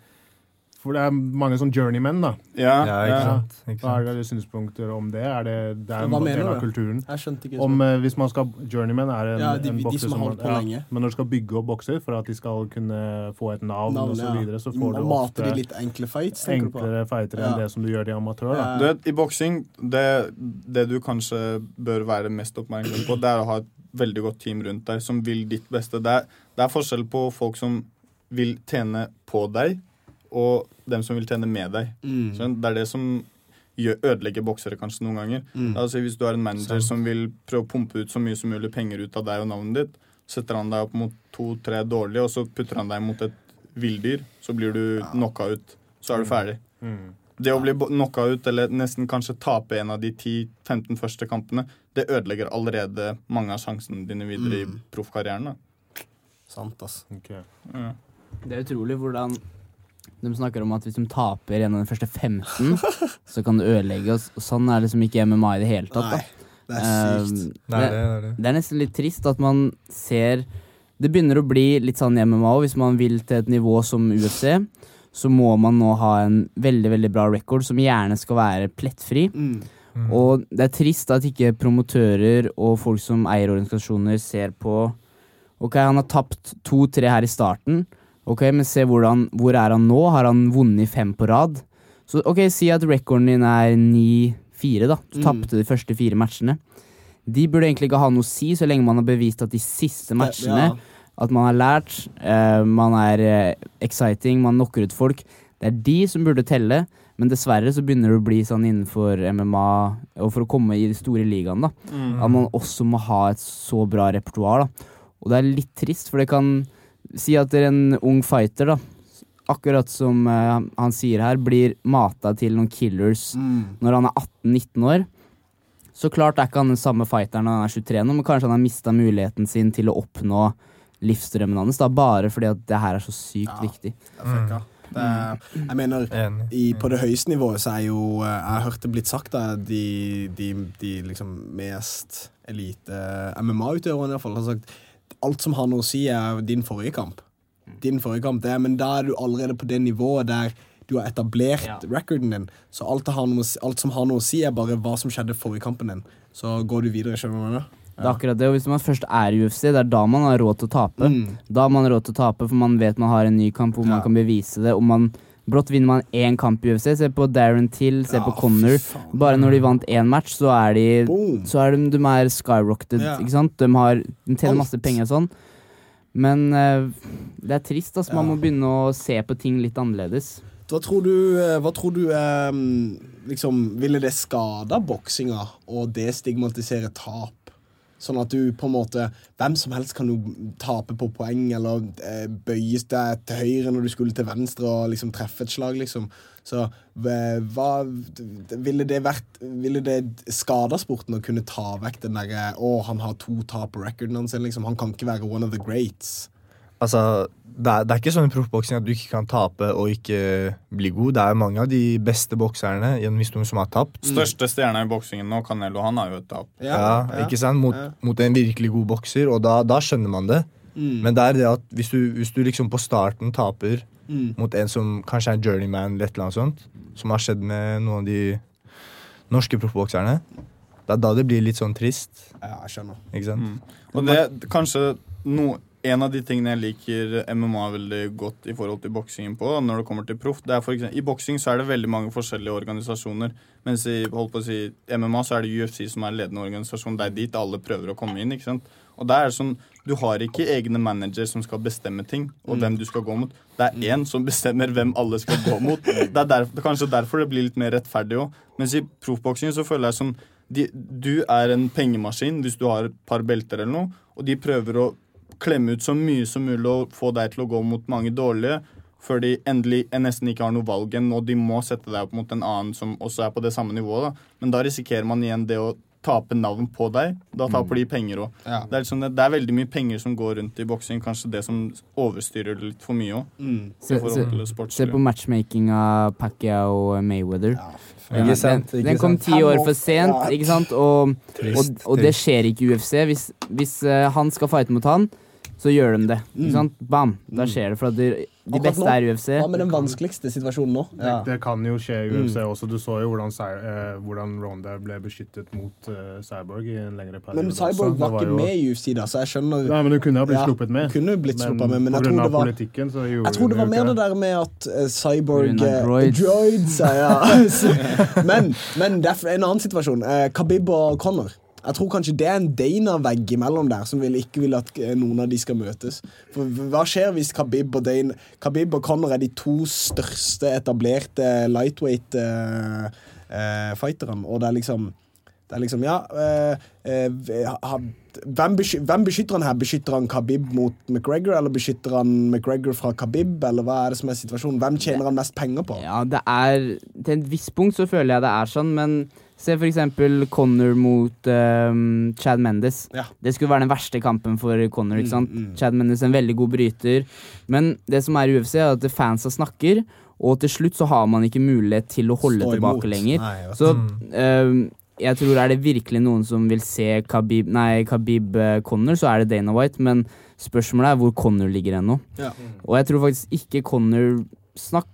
For det er mange sånn journeymen, da. Ja, Ja, ja. ikke sant? Ikke Hva er deres synspunkter om det? Er det, det er Hva en mener del av kulturen. Jeg skjønte ikke Om eh, hvis man skal Journeyman er en, Ja, de- en de bokser som har man- holdt på lenge. Men når du skal bygge opp bokser for at de skal kunne få et navn, Navn, og så videre, så får du ofte de litt enkle fights, enklere fightere Ja. enn det som du gjør i amatør. Da. Du vet, I boksing, det, det du kanskje bør være mest oppmerksom på, det er å ha et veldig godt team rundt deg som vil ditt beste. Det er, det er forskjell på folk som vil tjene på deg, og dem som vil tjene med deg. Mm. Så det er det som gjør, ødelegger boksere kanskje noen ganger. Mm. Altså, hvis du har en manager som vil prøve å pumpe ut så mye som mulig penger ut av deg og navnet ditt, setter han deg opp mot to-tre dårlige, og så putter han deg mot et villdyr, så blir du knocka ut. Så er du ferdig. Mm. Det å bli knocka ut, eller nesten kanskje tape en av de 10-15 første kampene, det ødelegger allerede mange av sjansene dine videre i proffkarrieren. Sant, ass. Ok. Ja. Det er utrolig hvordan de snakker om at hvis de taper gjennom den første 15, så kan det ødelegge oss. Og sånn er liksom ikke MMA i det hele tatt. Nei, det er sykt. Nei, det, det er det. det er nesten litt trist at man ser det begynner å bli litt sånn i MMA òg. Hvis man vil til et nivå som UFC, så må man nå ha en veldig veldig bra record som gjerne skal være plettfri. Mm. Og det er trist at ikke promotører og folk som eier organisasjoner ser på Ok, han har tapt to-tre her i starten. Ok, Men se hvordan, hvor er han nå? Har han vunnet fem på rad? Så ok, si at recorden din er 9-4, da. Du Mm. tapte de første fire matchene. De burde egentlig ikke ha noe å si, så lenge man har bevist at de siste matchene Ja. At man har lært, uh, man er uh, exciting, man knocker ut folk. Det er de som burde telle, men dessverre så begynner det å bli sånn innenfor MMA, og for å komme i de store ligaene, da, Mm. at man også må ha et så bra repertoar. da. Og det er litt trist, for det kan si at det er en ung fighter, da, akkurat som uh, han sier her, blir mata til noen killers Mm. når han er 18-19 år. Så klart er ikke han den samme fighteren når han er 23 nå, men kanskje han har mista muligheten sin til å oppnå livsdrømmen hans, da, bare fordi at det her er så sykt Ja. viktig. Er er, jeg mener, i, på det høyeste nivået så er jo eh, Jeg har hørt det blitt sagt da de, de, de liksom mest elite MMA-utøverne i hvert fall har sagt alt som har noe å si, er din forrige kamp. Din forrige kamp, det Men da er du allerede på det nivået der du har etablert Ja. recorden din. Så alt, det noe, alt som har noe å si, er bare hva som skjedde forrige kampen din. Så går du videre, skjønner du jeg mener? Det er akkurat det, og Hvis man først er i UFC, det er da man har råd til å tape. Mm. Da har man råd til å tape, for man vet man har en ny kamp hvor Ja. man kan bevise det. Og man, brått vinner man én kamp i UFC. Se på Darren Till, se Ja, på fy Connor. Bare når de vant én match, så er de Boom. Så er de, de er skyrocketed, Ja. ikke sant? De, har, de tjener masse penger og sånn. Men uh, det er trist, altså. Man Ja. må begynne å se på ting litt annerledes. Hva tror du, eh, hva tror du um, liksom, Ville det skada boksinga å destigmatisere tap? Sånn at du på en måte Hvem som helst kan jo tape på poeng, eller eh, bøyes deg til høyre når du skulle til venstre og liksom treffe et slag, liksom. Så eh, hva Ville det vært Ville det skada sporten å kunne ta vekk den derre Å, han har to tap på recorden hans, liksom. Han kan ikke være one of the greats. Altså, det er, det er ikke sånn i proffboksing at du ikke kan tape og ikke bli god. Det er mange av de beste bokserne gjennom historien som har tapt. Største stjerna i boksingen nå, Canelo, han har jo et tap. Ja, ikke sant? Mot, ja. mot en virkelig god bokser, og da, da skjønner man det. Mm. Men det er det at hvis du, hvis du liksom på starten taper Mm. mot en som kanskje er en journeyman eller et eller annet sånt, som har skjedd med noen av de norske proffbokserne, det er da det blir litt sånn trist. Ja, jeg skjønner. Ikke sant? Mm. Og det kanskje no, en av de tingene jeg liker MMA veldig godt i forhold til boksingen på, når det kommer til proff, det er for eksempel, I boksing så er det veldig mange forskjellige organisasjoner, mens i holdt på å si, MMA så er det UFC som er ledende organisasjon. Det er dit alle prøver å komme inn. ikke sant? Og der er det sånn, Du har ikke egne manager som skal bestemme ting, og hvem du skal gå mot. Det er én som bestemmer hvem alle skal gå mot. Det er, derfor, er kanskje derfor det blir litt mer rettferdig òg. Mens i proffboksing så føler jeg sånn de, Du er en pengemaskin hvis du har et par belter eller noe, og de prøver å klemme ut så mye som mulig og få deg til å gå mot mange dårlige, før de endelig nesten ikke har noe valg igjen, og de må sette deg opp mot en annen som også er på det samme nivået. Da. Men da risikerer man igjen det å tape navn på deg. Da taper de penger òg. Ja. Det, liksom det, det er veldig mye penger som går rundt i boksing. Kanskje det som overstyrer det litt for mye òg. Mm. Se, på matchmaking av Pacquiao og Mayweather. Den, Ikke sant, ikke den kom sant. ti år for sent, ikke sant? Og, og, og det skjer ikke i UFC. Hvis, hvis uh, han skal fighte mot han, så gjør de det. Ikke sant? Bam! Da skjer det. For at de, de beste nå, er UFC. Hva med den vanskeligste situasjonen nå? Det, det kan jo skje i UFC Mm. også. Du så jo hvordan, eh, hvordan Ronda ble beskyttet mot eh, Cyborg i en lengre periode. Men. Cyborg Det var ikke jo- med i UFC, da, så jeg skjønner Nei, men hun kunne ha blitt Ja, sluppet med. kunne blitt sluppet med, men jeg tror det var- Jeg tror det var mer det der med at uh, Cyborg Grunn eh, droids. droids ja, ja. Men, men det er en annen situasjon. Uh, Khabib og Connor. Jeg tror kanskje det er en Dana-vegg imellom der som vil, ikke vil at eh, noen av de skal møtes. For Hva skjer hvis Khabib og Dane Khabib og Connor er de to største etablerte lightweight-fighterne, og det er liksom det er liksom, ja eh, eh, hvem, beskytter, hvem beskytter han her? Beskytter han Khabib mot McGregor, eller beskytter han McGregor fra Khabib, eller hva er det som er situasjonen? Hvem tjener han mest penger på? Ja, det er Til et visst punkt så føler jeg det er sånn, men se for eksempel Connor mot um, Chad Mendes. Ja. Det skulle være den verste kampen for Connor. ikke sant? Mm, mm. Chad Mendes er en veldig god bryter. Men det som er i UFC, er at fansa snakker, og til slutt så har man ikke mulighet til å holde Stå tilbake imot. lenger. Nei, vet. Så Mm. ehm, jeg tror er det virkelig noen som vil se Khabib Nei, Khabib eh, Connor, så er det Dana White, men spørsmålet er hvor Connor ligger ennå. Ja. Og jeg tror faktisk ikke Connor snakk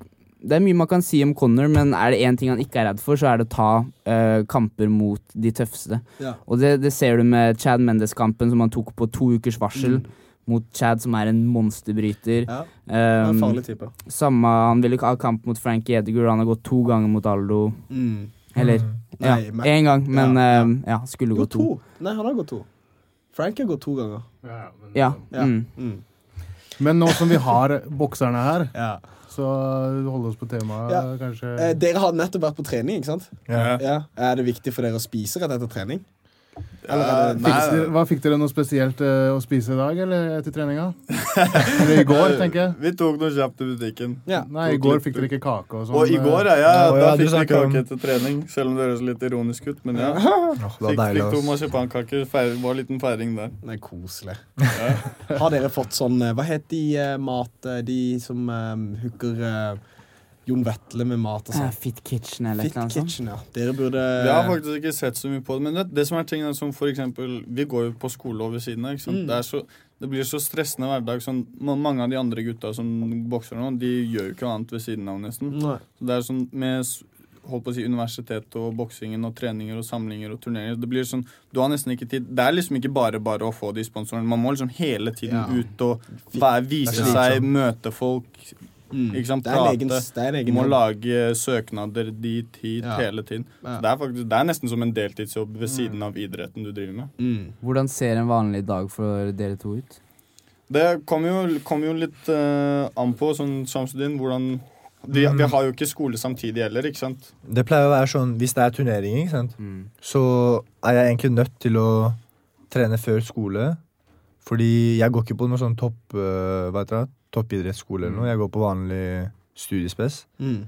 Det er mye man kan si om Connor, men er det én ting han ikke er redd for, så er det å ta uh, kamper mot de tøffeste. Ja. Og det, det ser du med Chad Mendes-kampen, som han tok på to ukers varsel. Mm. Mot Chad, som er en monsterbryter. Ja. Han er en Um, farlig type. samme, Han ville ikke ha kamp mot Frankie Edgar, han har gått to ganger mot Aldo. Mm. Eller ja, Nei, men- én gang, men Ja, ja. um, ja, skulle Gått gå to. to? Nei, han har gått to. Frank har gått to ganger. Ja, men, Ja. Ja. Mm. Mm. men nå som vi har bokserne her, Ja. Så holde oss på temaet, Ja. kanskje. Eh, dere har nettopp vært på trening, ikke sant? Ja. Ja. Er det viktig for dere å spise rett etter trening? Eller er nei, Fikk hva Fikk dere noe spesielt uh, å spise i dag, eller etter treninga? eller i går, tenker jeg. Vi tok noe kjapt i butikken. Ja. Nei, i går fikk dere ikke kake og sånn. Og i går, ja, ja, Ja, da fikk vi kake etter trening. Selv om det høres litt ironisk ut, men ja. Fikk, deilig, fikk to marsipankaker. Feir, var en liten feiring der. Det er koselig. Har dere fått sånn eh, Hva heter de eh, mat eh, De som eh, hooker eh, Jon Vetle med mat og sånn. Uh, Fit Kitchen eller Fit noe sånt. Kitchen, ja. Dere burde Vi har faktisk ikke sett så mye på det. Men det, det som er ting er som for eksempel Vi går jo på skole over siden av. ikke sant? Mm. Det, er så, det blir så stressende hverdag. Sånn, mange av de andre gutta som bokser nå, de gjør jo ikke noe annet ved siden av, nesten. Nei. Så det er sånn med holdt på å si universitet og boksingen og treninger og samlinger og turneringer. Det blir sånn, du har nesten ikke tid. Det er liksom ikke bare bare å få de sponsorene. Man må liksom hele tiden Ja. ut og være, vise seg, møte folk. Mm. Ikke sant? Det er Prate. det er må lage søknader dit, hit, Ja. hele tiden. Ja. Det, er faktisk, det er nesten som en deltidsjobb ved siden av idretten du driver med. Mm. Hvordan ser en vanlig dag for dere to ut? Det kommer jo, kom jo litt uh, an på, sånn Shamsudin, hvordan de, Mm. Vi har jo ikke skole samtidig heller, ikke sant? Det pleier å være sånn hvis det er turnering, ikke sant? Mm. så er jeg egentlig nødt til å trene før skole. Fordi jeg går ikke på noe sånn topp, Uh, hva heter det, toppidrettsskole eller noe. Jeg går på vanlig studiespes. Mm.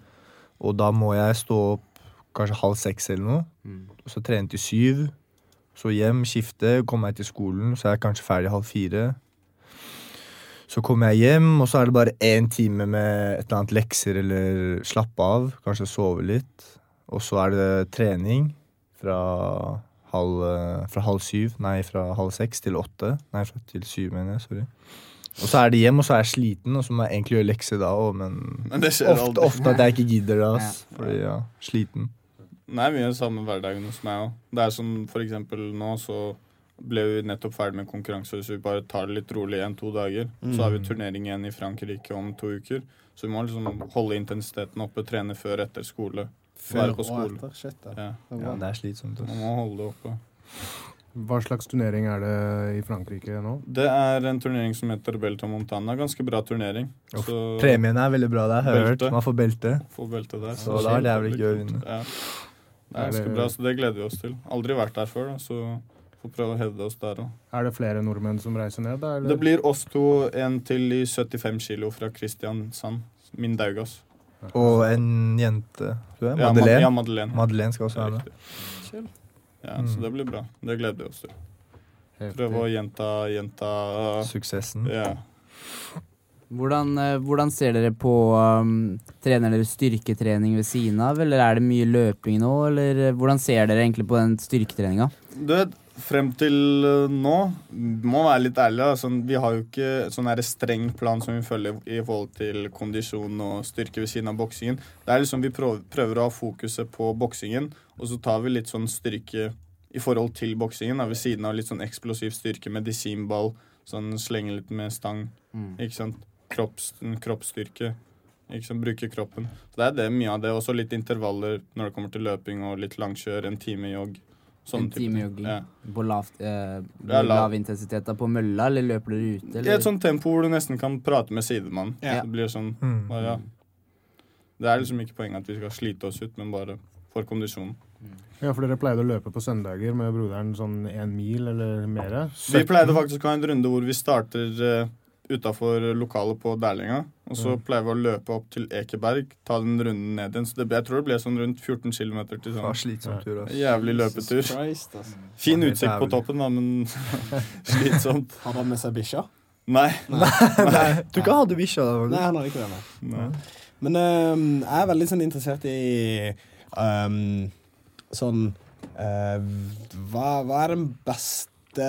Og da må jeg stå opp kanskje halv seks eller noe. Mm. Og så trene til syv. Så hjem, skifte, komme meg til skolen. Så er jeg kanskje ferdig halv fire. Så kommer jeg hjem, og så er det bare én time med et eller annet lekser eller slappe av. Kanskje sove litt. Og så er det trening fra halv, eh, fra halv syv. Nei, fra halv seks til åtte. Nei, fra til syv, mener jeg. Sorry. Og så er det hjem, og så er jeg sliten, og så må jeg egentlig gjøre lekser da òg, men, Men det skjer ofte, ofte at jeg ikke gidder det, ass. Fordi, ja, sliten. Det er mye samme hverdagen hos meg òg. Det er som for eksempel nå så ble vi nettopp ferdig med konkurranse, så vi bare tar det litt rolig en-to dager. Så har vi turnering igjen i Frankrike om to uker. Så vi må liksom holde intensiteten oppe, trene før etter skole. Før Være på og etter. Shit, da. Ja. Det Ja, det er slitsomt. Man må holde det oppe. Hva slags turnering er det i Frankrike nå? Det er en turnering som heter Belta Montana. Ganske bra turnering. Så Premien er veldig bra, der, har jeg hørt. Man får belte. Får belte der. Så da er det jævlig gøy å vinne. Ja. Det er ganske bra, så det gleder vi oss til. Aldri vært der før, da, så får prøve å hevde oss der òg. Er det flere nordmenn som reiser ned, da? Eller? Det blir oss to, en til i 75 kilo fra Kristiansand. Min Daugas. Og en jente, tror jeg. Madeleine. Ja, Madeleine. Madeleine skal også være med. Ja, Mm. Så det blir bra. Det gleder vi oss til. Prøve å gjenta, gjenta Suksessen. Ja. Hvordan, eh, hvordan ser dere på um, Trener dere styrketrening ved siden av, eller er det mye løping nå? Eller eh, hvordan ser dere egentlig på den styrketreninga? Du vet, frem til uh, nå Må være litt ærlig. Sånn, vi har jo ikke sånn streng plan som vi følger i forhold til kondisjon og styrke ved siden av boksingen. Det er liksom Vi prøver, å ha fokuset på boksingen, og så tar vi litt sånn styrke i forhold til boksingen. Ved siden av litt sånn eksplosiv styrke, medisinball, sånn slenge litt med stang. Ikke sant? Kropps, kroppsstyrke. Ikke sant? Bruke kroppen. Så det er det, mye av det. Også litt intervaller når det kommer til løping og litt langkjør, en time jogg. Sånne En time jogging Ja. på lav, eh, lav. lav intensitet på mølla, eller løper dere ute? I Eller? et sånt tempo hvor du nesten kan prate med sidemannen. Ja. Det blir sånn Mm. bare, ja. Det er liksom ikke poenget at vi skal slite oss ut, men bare for kondisjonen. Ja, for dere pleide å løpe på søndager med broderen sånn én mil eller mer? Vi pleide faktisk å ha en runde hvor vi starter uh, utafor lokalet på Dælinga. Og så pleier vi å løpe opp til Ekeberg, ta den runden ned igjen. Så det, jeg tror det ble sånn rundt 14 km til sånn slitsom tur, ass. jævlig løpetur. Christ, altså. Fin utsikt på toppen, da, men slitsomt. Har han med seg bikkja? Nei. Nei, du ikke hadde bikkja? Nei, han hadde ikke det. Nei. Nei. Men øhm, jeg er veldig sånn interessert i øhm, sånn Eh, hva, hva er den beste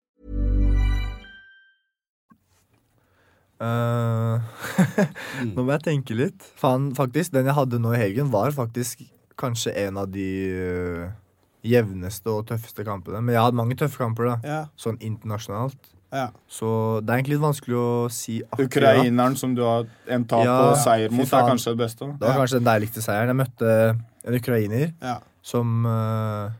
Eh, Nå må jeg tenke litt. Fan, faktisk, Den jeg hadde nå i helgen, var faktisk kanskje en av de uh, jevneste og tøffeste kampene. Men jeg har hatt mange tøffe kamper, da. Ja. Sånn internasjonalt. Ja. Så det er egentlig litt vanskelig å si akkurat. Ukraineren som du har en tap Ja, og seier mot, er kanskje det beste. Det var kanskje den deiligste seieren. Jeg møtte en ukrainer Ja. som, uh,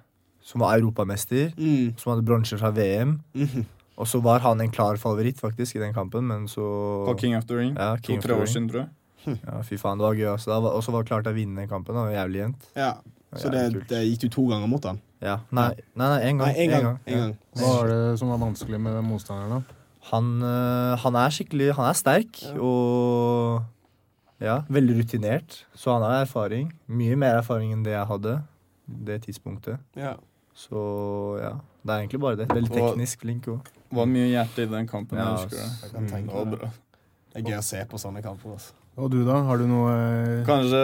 som var europamester. Mm. Som hadde bronse fra VM. Mhm. Og så var han en klar favoritt faktisk i den kampen, men så På King of the Ring. Ja, To-tre år siden, tror jeg. Ja, fy faen, det var gøy. Altså. Og så var det klart å vinne den kampen. Det var jævlig jevnt. Ja. Så det, det gikk du to ganger mot han? Ja. Nei, nei, nei, en gang. Nei, en gang. En En gang. Hva var det som var vanskelig med den motstanderen? da? Han, øh, han er skikkelig Han er sterk og ja, veldig rutinert. Så han har erfaring. Mye mer erfaring enn det jeg hadde det tidspunktet. Ja. Så ja, det er egentlig bare det. Veldig teknisk flink òg. Var mye hjerte i den kampen. Ja, jeg husker det. Jeg kan tenke Det det. bra. Det er gøy å se på sånne kamper. Også. Og du, da? Har du noe eh, Kanskje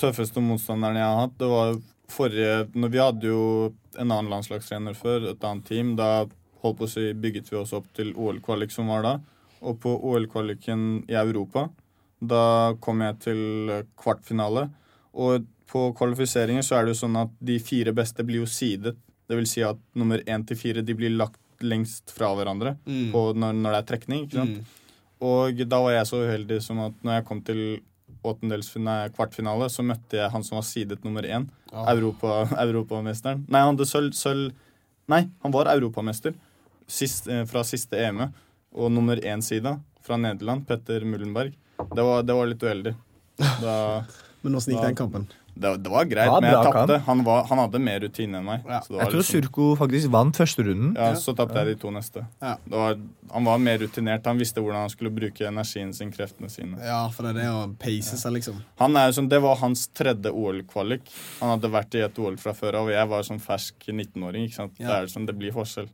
tøffeste motstanderen jeg har hatt, det var forrige når Vi hadde jo en annen landslagstrener før, et annet team. Da holdt på å si, bygget vi oss opp til OL-kvalik som var da. Og på OL-kvaliken i Europa, da kom jeg til kvartfinale. Og på kvalifiseringer så er det jo sånn at de fire beste blir jo sidet. Det vil si at nummer én til fire de blir lagt lengst fra hverandre Mm. på når, når det er trekning. ikke sant? Mm. Og da var jeg så uheldig som at når jeg kom til kvartfinale, så møtte jeg han som var sidet nummer én. Ah. Europa, europamesteren. Nei, han hadde sølv, sølv Nei, han var europamester sist, eh, fra siste EM-et. Og nummer én-sida fra Nederland, Petter Mullenberg. Det var, det var litt uheldig. Da, Men åssen gikk den kampen? Det, det var greit, Det var men jeg tapte. Han, han hadde mer rutine enn meg. Ja. så det Jeg tror liksom- Surko faktisk vant første runden. ja, Så tapte jeg de to neste. Ja. Det var, han var mer rutinert. Han visste hvordan han skulle bruke energien sin, kreftene sine. Ja, for det er det å pace seg, liksom. Han er jo sånn, Det var hans tredje OL-kvalik. Han hadde vært i et OL fra før av, og jeg var sånn fersk 19-åring. ikke sant? Ja. Det er sånn, det blir forskjell.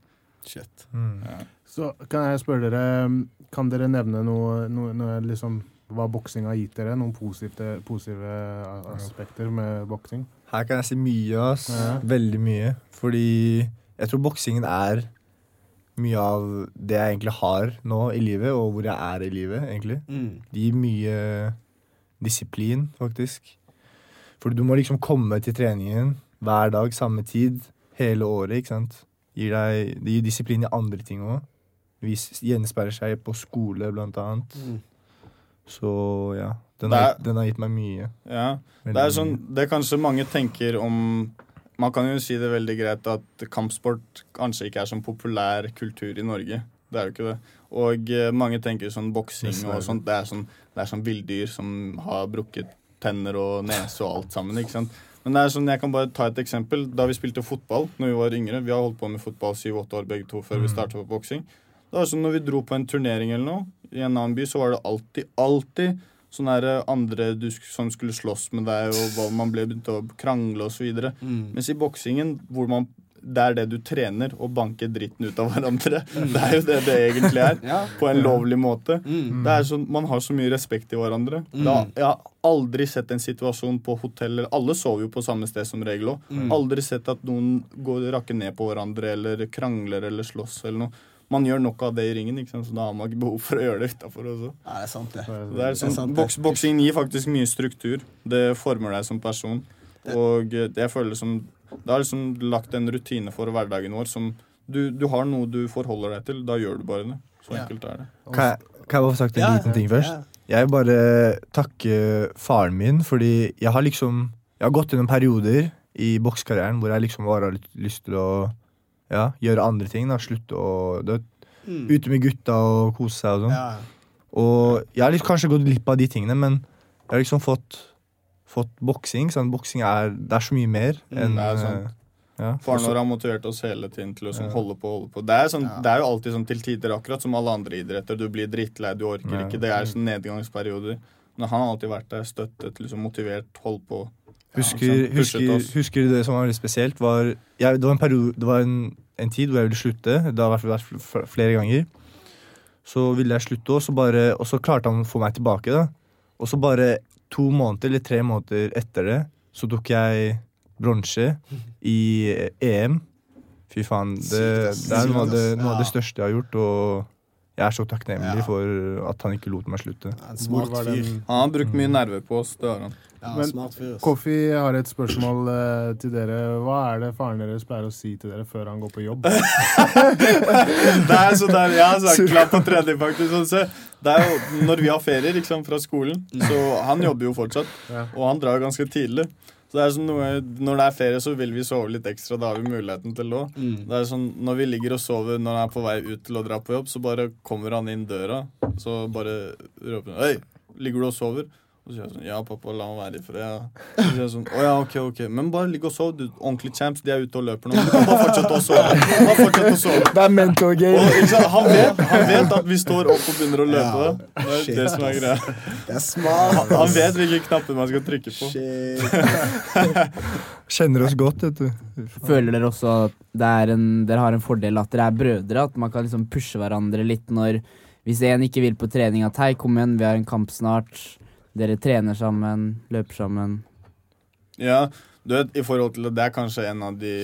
Shit. Mm. Så kan jeg spørre dere Kan dere nevne noe, noe, noe liksom hva boksing har gitt dere? Noen positive, positive aspekter med boksing? Her kan jeg si mye, ass. Ja. Veldig mye. Fordi jeg tror boksingen er mye av det jeg egentlig har nå i livet, og hvor jeg er i livet, egentlig. Mm. Det gir mye disiplin, faktisk. For du må liksom komme til treningen hver dag, samme tid, hele året, ikke sant. Gir deg, det gir disiplin i andre ting òg. Gjenspeiler seg på skole, blant annet. Mm. Så ja. Den er, har, den har gitt meg mye. Ja, Veldig Det er sånn, det kanskje mange tenker om Man kan jo si det veldig greit at kampsport kanskje ikke er sånn populær kultur i Norge. Det er jo ikke det. Og eh, mange tenker sånn boksing og sånt. Det er sånn, det er sånn villdyr som har brukket tenner og nese og alt sammen. ikke sant? Men det er sånn, jeg kan bare ta et eksempel. Da vi spilte fotball når vi var yngre Vi har holdt på med fotball syv-åtte år begge to før vi starta på boksing. Det var sånn når vi dro på en turnering eller noe i en annen by, så var det alltid, alltid sånne her andre du, som skulle slåss med deg, og hva man ble begynt å krangle osv. Mm. Mens i boksingen, hvor man det er det du trener, å banke dritten ut av hverandre. Det er jo det det egentlig er. Ja. På en lovlig måte. Mm. Det er sånn, Man har så mye respekt i hverandre. Mm. Da, jeg har aldri sett en situasjon på hoteller Alle sover jo på samme sted som regel òg. Mm. Aldri sett at noen går rakker ned på hverandre eller krangler eller slåss eller noe. Man gjør nok av det i ringen, ikke sant? så da har man ikke behov for å gjøre det utafor også. Ja, det er sant, det. Det er Det er sånn, sant, det. boks, boksing gir faktisk mye struktur. Det former deg som person. Og eh, jeg føler som Det har liksom lagt en rutine for hverdagen vår som du, du har noe du forholder deg til. Da gjør du bare det. Så Ja. enkelt er det. Kan jeg, kan jeg bare få sagt en Ja, liten ting først? ja. Jeg vil bare takke faren min, fordi jeg har liksom Jeg har gått gjennom perioder i bokskarrieren hvor jeg liksom bare har litt lyst til å ja, gjøre andre ting. da, Slutte å det, Mm. Ute med gutta og kose seg og sånn. Ja. Og jeg har litt, kanskje gått glipp av de tingene, men jeg har liksom fått, fått boksing. Boksing er, det er så mye mer Mm, enn det er eh, sant. Ja. Faren vår har motivert oss hele tiden til å sånn, holde på holde på. Det er, sånn, det er jo alltid sånn til tider, akkurat som alle andre idretter. Du blir drittlei, du orker Ja. ikke. Det er sånn nedgangsperioder. Men han har alltid vært der, støttet, liksom motivert, holdt på. Husker, Ja, husker, husker du det som var veldig spesielt? Var, jeg, det var en periode Det var en, en tid hvor jeg ville slutte. Det har i vært flere ganger. Så ville jeg slutte, og så, bare, og så klarte han å få meg tilbake. da Og så bare to måneder eller tre måneder etter det, så tok jeg bronse i EM. Fy faen. Det, det er noe av det, noe av det største jeg har gjort, og jeg er så takknemlig Ja. for at han ikke lot meg slutte. Fyr. Han har brukt mye nerver på oss, det har han. Ja, Men- smart fyr. ass. Har et spørsmål eh, til dere. Hva er det faren deres pleier å si til dere før han går på jobb? Det er sånn der, Jeg har sagt klapp på tredje, faktisk. Sånn, så Det er jo når vi har ferier liksom, fra skolen, så han jobber jo fortsatt. Og han drar ganske tidlig. Så det er sånn noe, Når det er ferie, så vil vi sove litt ekstra. Da har vi muligheten til det òg. Det er sånn, når vi ligger og sover når han er på vei ut til å dra på jobb, så bare kommer han inn døra, så bare roper han Hei, ligger du og sover? Og så sier jeg sånn Ja, pappa, la meg være i fred. Så sier jeg sånn, Å ja, ok, ok. Men bare ligg og sov, du. Ordentlige champs. De er ute og løper nå. Men du kan bare fortsette å sove. Bare fortsette å sove. Det er mental Og, game. ikke sant, han, vet, han vet at vi står opp og begynner å løpe. Ja. Det er Shit, det som er greia. Det er smart. Han vet hvilke knapper man skal trykke på. Shit. Kjenner oss godt, vet du. Føler dere også at det er en, dere har en fordel at dere er brødre? At man kan liksom pushe hverandre litt når Hvis en ikke vil på trening, at hei, kom igjen, vi har en kamp snart. Dere trener sammen, løper sammen. Ja, du vet, i forhold til det, det er kanskje en av de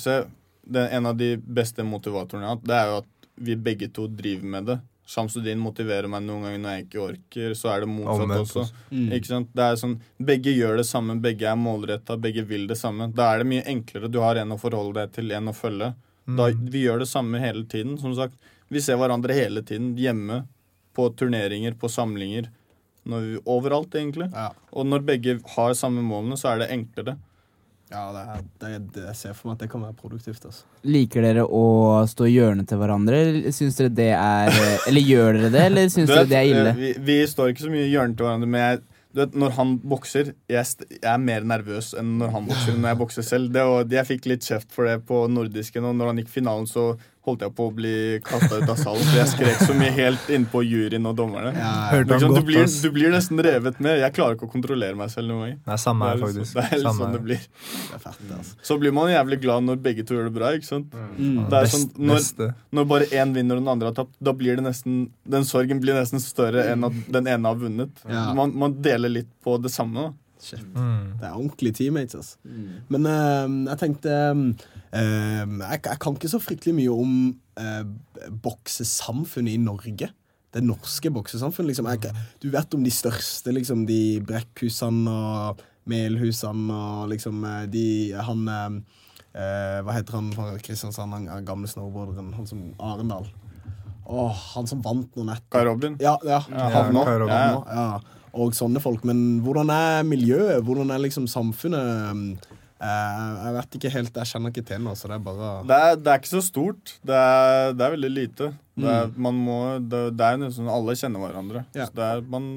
Se, det, en av de beste motivatorene jeg har hatt, det er jo at vi begge to driver med det. Shamsudin motiverer meg noen ganger når jeg ikke orker. Så er det motsatt Omvendt også. også. Ikke sant? Det er sånn, Begge gjør det samme, begge er målretta, begge vil det samme. Da er det mye enklere. Du har en å forholde deg til, en å følge. Da, vi gjør det samme hele tiden. Som sagt, vi ser hverandre hele tiden. Hjemme, på turneringer, på samlinger. Når vi, overalt, egentlig. Ja. Og når begge har samme målene, så er det enklere. Ja, det er, det, det, jeg ser for meg at det kan være produktivt. Altså. Liker dere å stå i hjørnet til hverandre, syns dere det er Eller gjør dere det, eller syns dere det er ille? eh, Vi, vi står ikke så mye i hjørnet til hverandre, men jeg, du vet, når han bokser jeg, st- jeg er mer nervøs enn når han bokser. Når jeg bokser selv det, Jeg fikk litt kjeft for det på nordisken, og når han gikk finalen, så holdt jeg på å bli kasta ut av salen. For jeg skrek så mye helt innpå juryen og dommerne. Hørte han Liksom, du, godt, blir, du blir nesten revet med. Jeg klarer ikke å kontrollere meg selv noen gang. Nei, samme her, er faktisk. Det er litt sånn det blir. Det fett, altså. Så blir man jævlig glad når begge to gjør det bra, ikke sant? Mm. Det er sånn, når, når bare én vinner og den andre har tapt, da blir det nesten Den sorgen blir nesten større enn at den ene har vunnet. Ja. Man, man deler litt på det samme. da. Shit. Mm. Det er ordentlige teammates. Altså. Men uh, jeg tenkte eh, jeg, jeg kan ikke så fryktelig mye om uh, boksesamfunnet i Norge. Det norske boksesamfunnet. Liksom. Jeg, du vet om de største, liksom, de Brekkhusene og Melhusene og liksom de Han Hva heter han fra Kristiansand, han gamle snowboarderen? Han som Arendal. Åh, han som vant noen nettopp. Kai Robin. Ja, ja. Ja, Havnå. Kai Robin. Ja, ja. Og sånne folk. Men hvordan er miljøet? Hvordan er liksom samfunnet? Eh, jeg vet ikke helt, jeg kjenner ikke til noe, så det er bare Det er, det er ikke så stort. Det er, det er veldig lite. Det er, man må, det, er nesten sånn alle kjenner hverandre. Ja. Så det er, man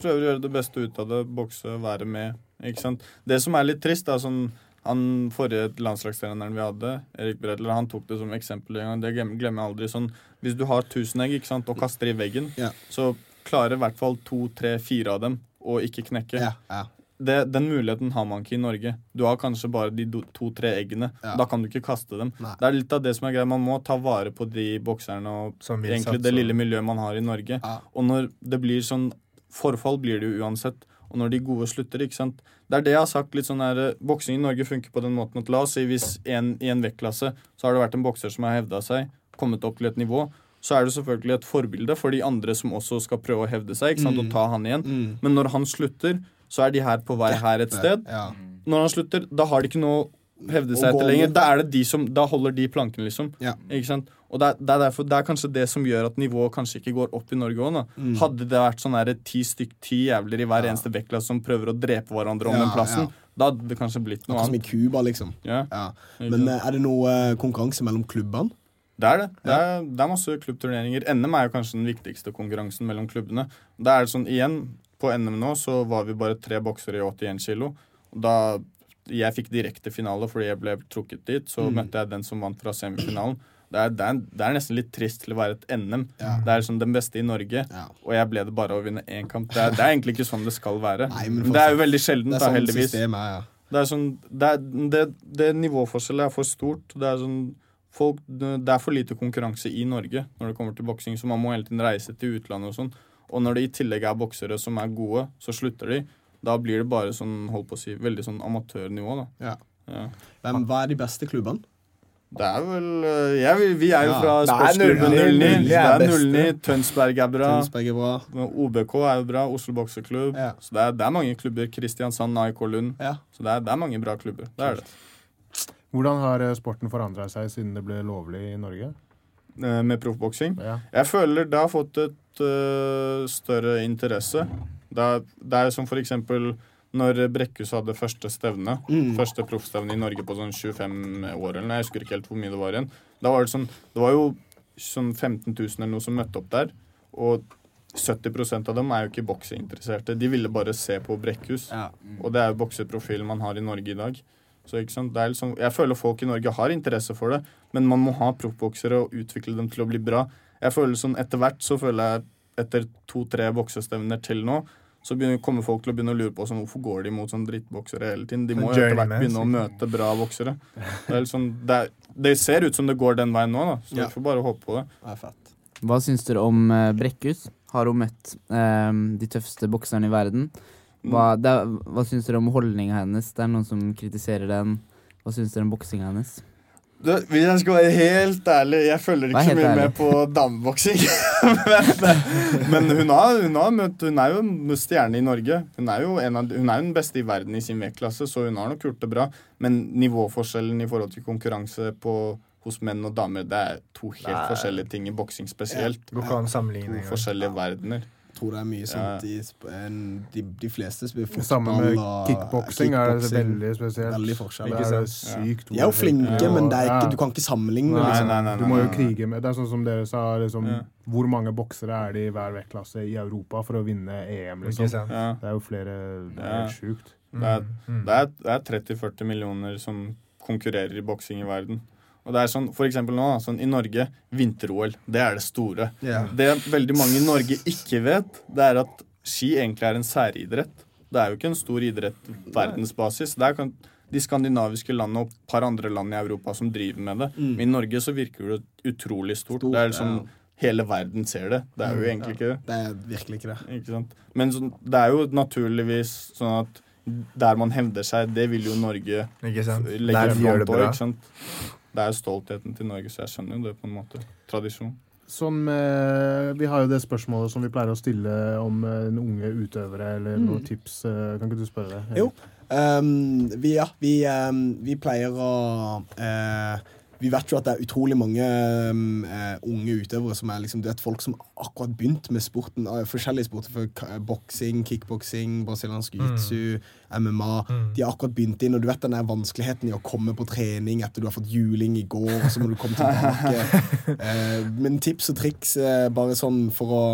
prøver å gjøre det beste ut av det, bokse, være med. Ikke sant? Det som er litt trist, er sånn han forrige landslagstreneren vi hadde, Erik Bredler, han tok det som eksempel en gang. Det glemmer jeg aldri. Sånn, hvis du har 1000 egg ikke sant, og kaster i veggen, Ja. så klarer i hvert fall to, tre, fire av dem å ikke knekke. Ja, ja. det, den muligheten har man ikke i Norge. Du har kanskje bare de to-tre eggene. Ja. Da kan du ikke kaste dem. Nei. Det er litt av det som er greia. Man må ta vare på de bokserne og Som egentlig satt, det lille miljøet man har i Norge. Ja. Og når det blir sånn Forfall blir det jo uansett. Og når de gode slutter, ikke sant. Det er det jeg har sagt litt sånn her Boksing i Norge funker på den måten at la oss si hvis en, i en vektklasse så har det vært en bokser som har hevda seg, kommet opp til et nivå, så er det selvfølgelig et forbilde for de andre som også skal prøve å hevde seg ikke sant, og ta han igjen. Mm. Men når han slutter, så er de her på vei her et sted. Ja. Når han slutter, da har de ikke noe å hevde seg etter lenger. Da er det de som, da holder de planken, liksom. Ja. Ikke sant? Og det er, det, er derfor, det er kanskje det som gjør at nivået kanskje ikke går opp i Norge òg. Mm. Hadde det vært sånn ti stykk, ti jævler i hver eneste vektklasse som prøver å drepe hverandre om Ja, den plassen, ja. da hadde det kanskje blitt noe Akkurat som i annet. Cuba, liksom. Ja, Ja. Men eh, er det noe eh, konkurranse mellom klubbene? Det er det. Det er, det er masse klubbturneringer. NM er jo kanskje den viktigste konkurransen mellom klubbene. Da er det sånn, igjen, på NM nå så var vi bare tre boksere i 81 kilo. Da jeg fikk direkte finale fordi jeg ble trukket dit. Så Mm. møtte jeg den som vant fra semifinalen. Det er, det, er, det er nesten litt trist til å være et NM. Ja. Det er liksom den beste i Norge, Ja. og jeg ble det bare å vinne én kamp. Det er, det er egentlig ikke sånn det skal være. Nei, men men det er jo veldig sjeldent, da, sånn heldigvis. systemet ja. Det er sånn Det, det, det nivåforskjellet er for stort. Det er sånn folk, det er for lite konkurranse i Norge når det kommer til boksing, så man må hele tiden reise til utlandet og sånn. Og når det i tillegg er boksere som er gode, så slutter de. Da blir det bare sånn, holdt på å si, veldig sånn amatørnivå, da. Ja. Ja. Hvem, hva er de beste klubbene? Det er vel ja, Vi vi er jo fra Det er sportsklubben 09. 09. 09 Det er er beste. 09. Tønsberg er bra. Tønsberg er bra. OBK er jo bra. Oslo bokseklubb. Ja. Så det er, det er mange klubber. Kristiansand, AIK Lund. Ja. Så det er, det er mange bra klubber. Det er det. Hvordan har eh, sporten forandra seg siden det ble lovlig i Norge? Eh, Med proffboksing. Ja. Jeg føler det har fått et uh, større interesse. Det er, det er som for eksempel når Brekkhus hadde første stevne, Mm. første proffstevne i Norge på sånn 25 år, eller noe, jeg husker ikke helt hvor mye det var igjen. Da var det sånn, det var jo sånn 15 000 eller noe som møtte opp der, og 70% av dem er jo ikke bokseinteresserte. De ville bare se på Brekkhus, Ja. og det er jo bokseprofilen man har i Norge i dag. Så ikke sant? Det er liksom, jeg føler folk i Norge har interesse for det, men man må ha proffboksere og utvikle dem til å bli bra. Jeg føler sånn Etter hvert så føler jeg etter to-tre boksestevner til nå, så begynner, kommer folk til å begynne å lure på sånn, hvorfor går de mot sånn drittboksere hele tiden. De må jo etter hvert begynne å møte bra boksere. Det, er liksom, det, er, det ser ut som det går den veien nå, da, så Ja. vi får bare håpe på det. Det er fett. Hva syns dere om eh, Brekkhus? Har hun møtt eh, de tøffeste bokserne i verden? Hva, det hva syns dere om holdninga hennes? Det er noen som kritiserer den. Hva syns dere om boksinga hennes? Du, hvis jeg skal være helt ærlig, jeg følger ikke så mye ærlig. med på dameboksing. men men hun, har, hun, har møtt, hun er jo en stjerne i Norge. Hun er jo en av, hun er jo den beste i verden i sin vektklasse, så hun har nok gjort det bra. Men nivåforskjellen i forhold til konkurranse på, hos menn og damer, det er to helt Nei. forskjellige ting i boksing spesielt. To forskjellige verdener. Tror det er mye sånt i en- de, de fleste spiller fotball Samme med kickboksing er det veldig spesielt. Veldig forskjell. Det er sykt De er jo flinke, Ja. men det er ikke, du kan ikke sammenligne. Nei, liksom. nei, nei, Du må jo krige med Det er sånn som dere sa, liksom, Ja. hvor mange boksere er det i hver vektklasse i Europa for å vinne EM, liksom? Ja. Det er jo flere Det er Ja. helt sjukt. Det er, Mm. er, er 30-40 millioner som konkurrerer i boksing i verden. Og det er sånn, for eksempel nå, sånn i Norge, vinter-OL, det er det store. Yeah. Det veldig mange i Norge ikke vet, det er at ski egentlig er en særidrett. Det er jo ikke en stor idrett verdensbasis. Det er de skandinaviske landene og et par andre land i Europa som driver med det. Men i Norge så virker det utrolig stort. Stort, det er liksom, ja. Hele verden ser det. Det er jo egentlig ikke det. Det er virkelig ikke det. Ikke sant? Men så, det er jo naturligvis sånn at der man hevder seg, det vil jo Norge legge det på. Ikke sant? Det er jo stoltheten til Norge, så jeg skjønner jo det på en måte. Tradisjon. Sånn med, vi har jo det spørsmålet som vi pleier å stille om eh, en unge utøvere, eller noen tips. eh, Kan ikke du spørre det? Jo. Um, vi, ja, vi, um, vi pleier å eh, Vi vet jo at det er utrolig mange um, eh, unge utøvere som er liksom, du vet, folk som akkurat begynt med sporten. Uh, forskjellige sporter. For boksing, kickboksing, brasiliansk jiu-jitsu, MMA. De har akkurat begynt inn, og du vet den der vanskeligheten i å komme på trening etter du har fått juling i går, og så må du komme tilbake. uh, men tips og triks uh, bare sånn for å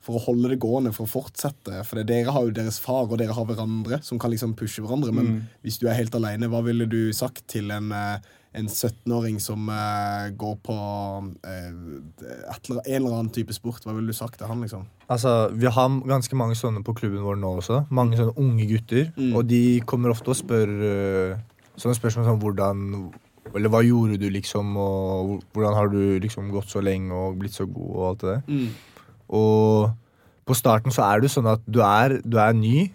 for å holde det gående, for å fortsette. For det, dere har jo deres far, og dere har hverandre som kan liksom pushe hverandre. Men Mm. hvis du er helt alene, hva ville du sagt til en, eh, en 17-åring som uh, går på uh, en eller annen type sport? Hva ville du sagt til han, liksom? Altså, Vi har ganske mange sånne på klubben vår nå også. Mange sånne unge gutter. Mm. Og de kommer ofte og spør uh, sånne spørsmål som hvordan Eller hva gjorde du, liksom? Og hvordan har du liksom gått så lenge og blitt så god, og alt det der. Og på starten så er det sånn at du er, du er ny,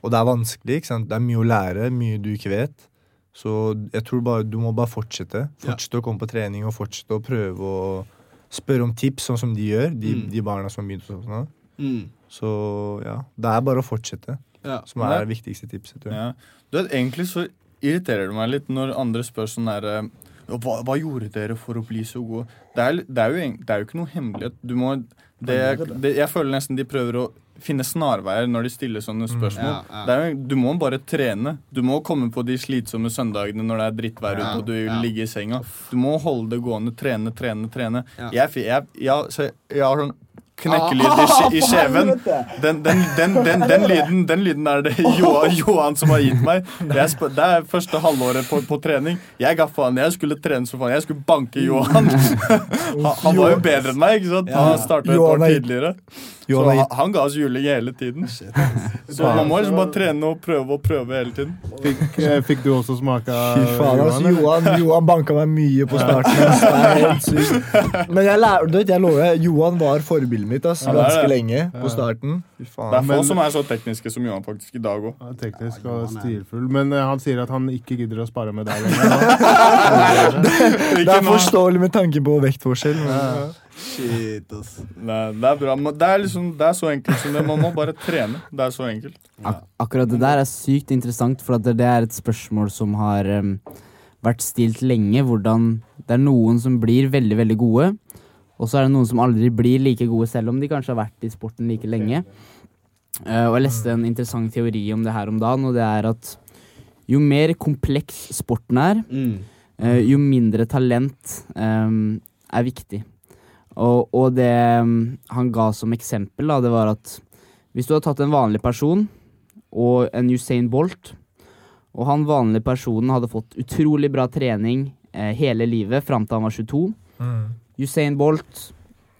og det er vanskelig. ikke sant? Det er mye å lære, mye du ikke vet. Så jeg tror bare du må bare fortsette. Fortsette å komme på trening og fortsette å prøve å spørre om tips, sånn som de gjør. De, Mm. de barna som begynte hos oss. Mm. Så ja, det er bare å fortsette, Ja. som er det viktigste tipset. Tror jeg. Ja. Du vet, Egentlig så irriterer det meg litt når andre spør sånn der eh, hva, hva gjorde dere for å bli så gode? Det er, det er, jo, det er jo ikke noe hemmelighet. Du må, det, det, jeg føler nesten de prøver å finne snarveier når de stiller sånne spørsmål. Ja, ja. Det er du må bare trene. Du må komme på de slitsomme søndagene når det er drittvær ute og du vil ja. ligge i senga. Du må holde det gående. Trene, trene, trene. Ja. Jeg, jeg, jeg, jeg har sånn knekkelyd i, skje- i kjeven. Den, den, den, den, den, lyden, den lyden er det Johan, Johan som har gitt meg. Jeg det er første halvåret på, på trening. Jeg ga faen. Jeg skulle trene så faen. Jeg skulle banke Johan. Han, han var jo bedre enn meg. ikke sant? Han starta et år er- tidligere. Så han, han ga oss juling hele tiden. Så man må liksom bare trene og prøve og prøve hele tiden. Fikk, eh, fikk du også smake Fy faen, ass. Johan, Johan banka meg mye på starten. Ass. Det er helt sykt. Men jeg, lær, vet, jeg lover, Johan var forbildet mitt det er ganske det. lenge på starten. Faen. Det er få Men- som er så tekniske som Johan faktisk i dag òg. Ja, Teknisk og stilfull. Men uh, han sier at han ikke gidder å spare med deg lenger. Det er forståelig med tanke på vektforskjell. Men, ja. Shit, ass. Nei, det er bra. men Det er, liksom, det er så enkelt som det. Man må bare trene. Det er så enkelt. Ak akkurat det der er sykt interessant, for at det er et spørsmål som har um, vært stilt lenge. Hvordan det er noen som blir veldig, veldig gode, og så er det noen som aldri blir like gode, selv om de kanskje har vært i sporten like lenge. Uh, og jeg leste en interessant teori om det her om dagen, og det er at jo mer kompleks sporten er, eh, jo mindre talent um, er viktig. Og, og det han ga som eksempel, da, det var at hvis du hadde tatt en vanlig person og en Usain Bolt, og han vanlige personen hadde fått utrolig bra trening eh, hele livet fram til han var 22. Mm. Usain Bolt,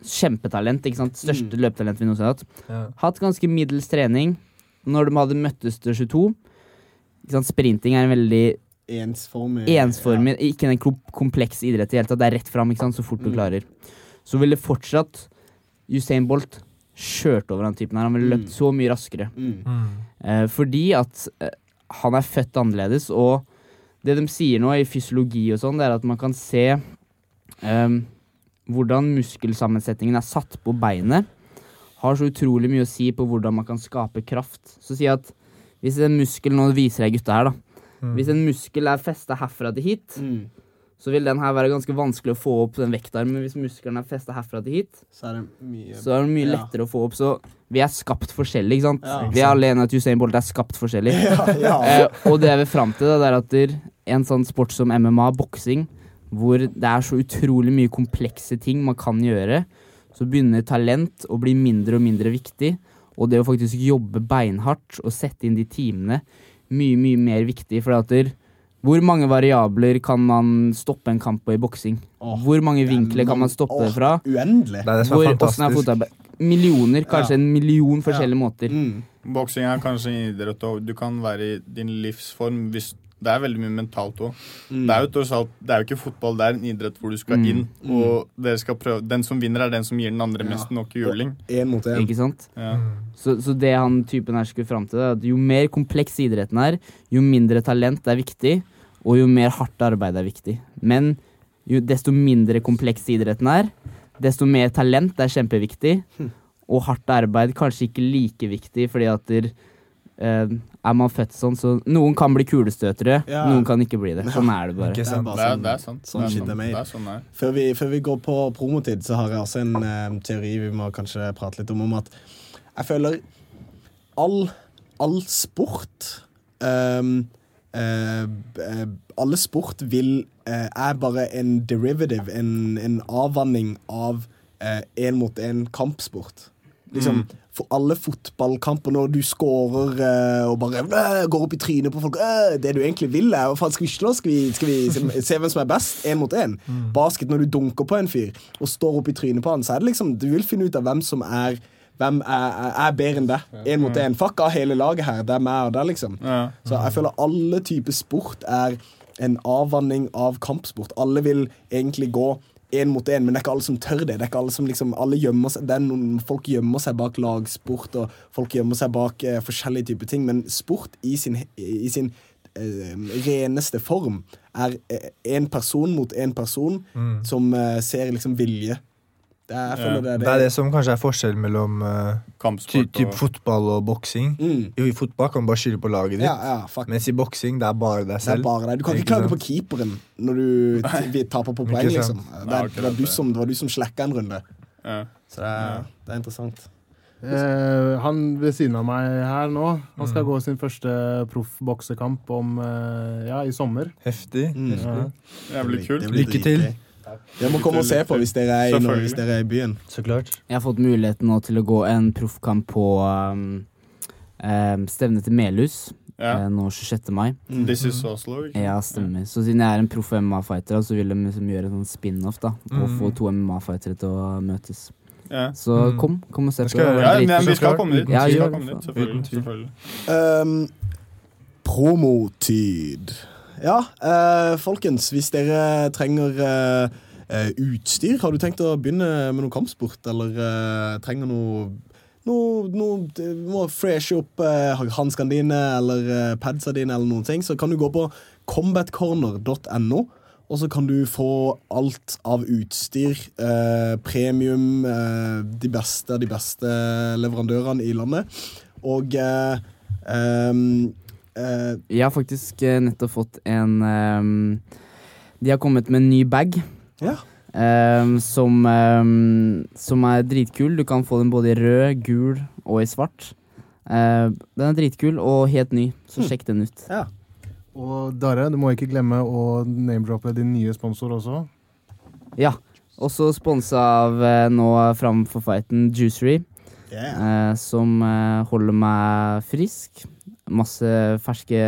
kjempetalent, ikke sant? største løpetalent vi noensinne har hatt. Ja. Hatt ganske middels trening. Når de hadde møttes til 22 ikke sant? Sprinting er en veldig Ensformig. ensformig, ikke en kom- kompleks idrett i det hele tatt. Det er rett fram, så fort du Mm. klarer. Så ville fortsatt Usain Bolt kjørt over han typen her. Han ville løpt Mm. så mye raskere. Mm. Mm. Eh, fordi at eh, han er født annerledes, og det de sier nå i fysiologi og sånn, det er at man kan se eh, hvordan muskelsammensetningen er satt på beinet. Har så utrolig mye å si på hvordan man kan skape kraft. Så si at hvis en muskel Nå viser jeg gutta her, da. Mm. Hvis en muskel er festa herfra til hit, Mm. Så vil den her være ganske vanskelig å få opp den vektarmen. Hvis muskelen er festa herfra til hit, Så er det mye så er det mye Ja. lettere å få opp. Så vi er skapt forskjellig, ikke sant? Ja. vi er alene at Usain Bolt er skapt forskjellig. Ja, ja. Eh, og det jeg vil fram til, det er at en sånn sport som MMA, boksing, hvor det er så utrolig mye komplekse ting man kan gjøre, så begynner talent å bli mindre og mindre viktig. Og det å faktisk jobbe beinhardt og sette inn de timene, mye, mye mer viktig. For at hvor mange variabler kan man stoppe en kamp på i boksing? Oh, Hvor mange er vinkler kan man stoppe det fra? Uendelig. Det er det som Hvor, er hvordan er Millioner, kanskje Ja. en million forskjellige måter. Mm. Boksing er kanskje en idrett, og du kan være i din livsform hvis Det er veldig mye mentalt òg. Mm. Det er Det er jo ikke fotball, det er en idrett hvor du skal Mm. inn, og dere skal prøve Den som vinner, er den som gir den andre Ja. mest nok juling. En mot en. Ikke sant? Ja. Mm. Så, så det han typen her skulle fram til, er at jo mer kompleks idretten er, jo mindre talent er viktig, og jo mer hardt arbeid er viktig. Men jo desto mindre kompleks idretten er, desto mer talent er kjempeviktig, og hardt arbeid kanskje ikke like viktig, fordi at der, eh, er man født sånn, så noen kan bli kulestøtere, Ja. noen kan ikke bli det. Sånn er det bare. Det er, det er sant. Sånn shit er made. Sånn. Før vi, før vi går på promotid, så har jeg også en eh, teori vi må kanskje prate litt om. Om at jeg føler all, all sport ehm, eh, eh, Alle sport vil eh, er bare en derivative, en, en avvanning av én mot én kampsport. Liksom, For alle fotballkamper når du scorer eh, og bare går opp i trynet på folk Det du egentlig vil, er faen, Skal vi slå? Skal vi, skal vi se, hvem som er best? Én mot én. Basket, når du dunker på en fyr og står opp i trynet på han, så er det liksom Du vil finne ut av hvem som er hvem er, er, bedre enn deg. Én mot én. Fuck av hele laget her. Det er meg og deg, liksom. Så jeg føler alle typer sport er en avvanning av kampsport. Alle vil egentlig gå én mot én, men det er ikke alle som tør det. Det er ikke alle som liksom, alle gjemmer seg, det er noen, Folk gjemmer seg bak lagsport, og folk gjemmer seg bak eh, forskjellige typer ting, men sport i sin, i sin eh, reneste form er én person mot én person som eh, ser liksom vilje. Det er, ja. det, er det, Det er det som kanskje er forskjellen mellom uh, ty typ og fotball og boksing. Mm. Jo, I fotball kan du bare skylde på laget ditt, Ja, ja, mens i boksing det er bare deg Det er selv. bare deg. Du kan ikke Ikke klage sant? på keeperen når du vi taper på poeng, liksom. Det, Nei, er, det, var du som, det var du som slekka en runde. ja. Så det er, det er interessant. Eh, han ved siden av meg her nå, han Mm. skal gå sin første proffboksekamp om eh, ja, i sommer. Heftig. Mm. Ja. Jævlig kult. Lykke til. Dere må komme og se på hvis dere er i, hvis dere er i byen. Så klart. Jeg har fått muligheten nå til å gå en proffkamp på um, um, stevnet til Melhus Ja. eh, nå 26. mai. This is Oslo. ikke? Ja, stemmer. Så siden jeg er en proff MMA-fighter, så vil de liksom gjøre en sånn spin-off, da. Og Mm. få to MMA-fightere til å møtes. Ja. Så Mm. kom, kom og se på. skal Ja, men vi skal komme dit. Ja, vi skal komme dit selvfølgelig. Selvfølgelig. Um, promotid. Ja, eh, folkens, hvis dere trenger eh, eh, utstyr, har du tenkt å begynne med noe kampsport, eller eh, trenger noe noe, noe må freshe opp eh, hanskene dine eller eh, padsa dine, eller noen ting, så kan du gå på combatcorner.no. Og så kan du få alt av utstyr, eh, premium, eh, de beste av de beste leverandørene i landet. Og eh, eh, Jeg har faktisk eh, nettopp fått en um, De har kommet med en ny bag. Ja. Um, som, um, som er dritkul. Du kan få den både i rød, gul og i svart. Uh, den er dritkul og helt ny, så Hmm. sjekk den ut. ja. Og Dare, du må ikke glemme å name-droppe din nye sponsor også. Ja. Også sponsa av nå framfor fighten Juicery, Yeah. uh, som holder meg frisk. Masse ferske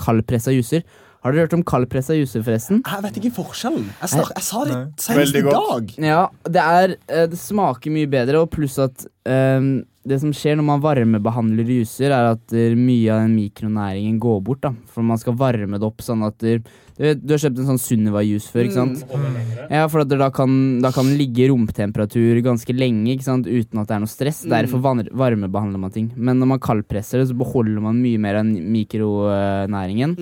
kaldpressa juicer. Har dere hørt om kaldpressa juicer, forresten? Jeg vet ikke forskjellen. Jeg, snak, jeg sa det senest i dag. Ja, det er eh, Det smaker mye bedre, og pluss at eh, det som skjer når man varmebehandler juicer, er at eh, mye av den mikronæringen går bort. da For man skal varme det opp sånn at du, du, har kjøpt en sånn Sunniva-juice før, ikke sant? Ja, for at da kan, da kan den ligge i romtemperatur ganske lenge ikke sant? uten at det er noe stress. Derfor varmebehandler man ting. Men når man kaldpresser det, så beholder man mye mer av mikronæringen.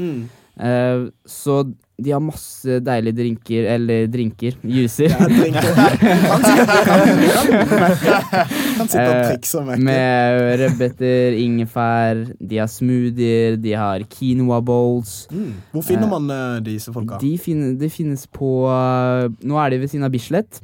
Eh, så de har masse deilige drinker, eller drinker, juicer. Ja, drinker. Han sitter og trikser med Med rødbeter, ingefær, de har smoothier, de har quinoa bowls. mm. Hvor finner man uh, disse folka? De, finner, de finnes på uh, Nå er de ved siden av Bislett.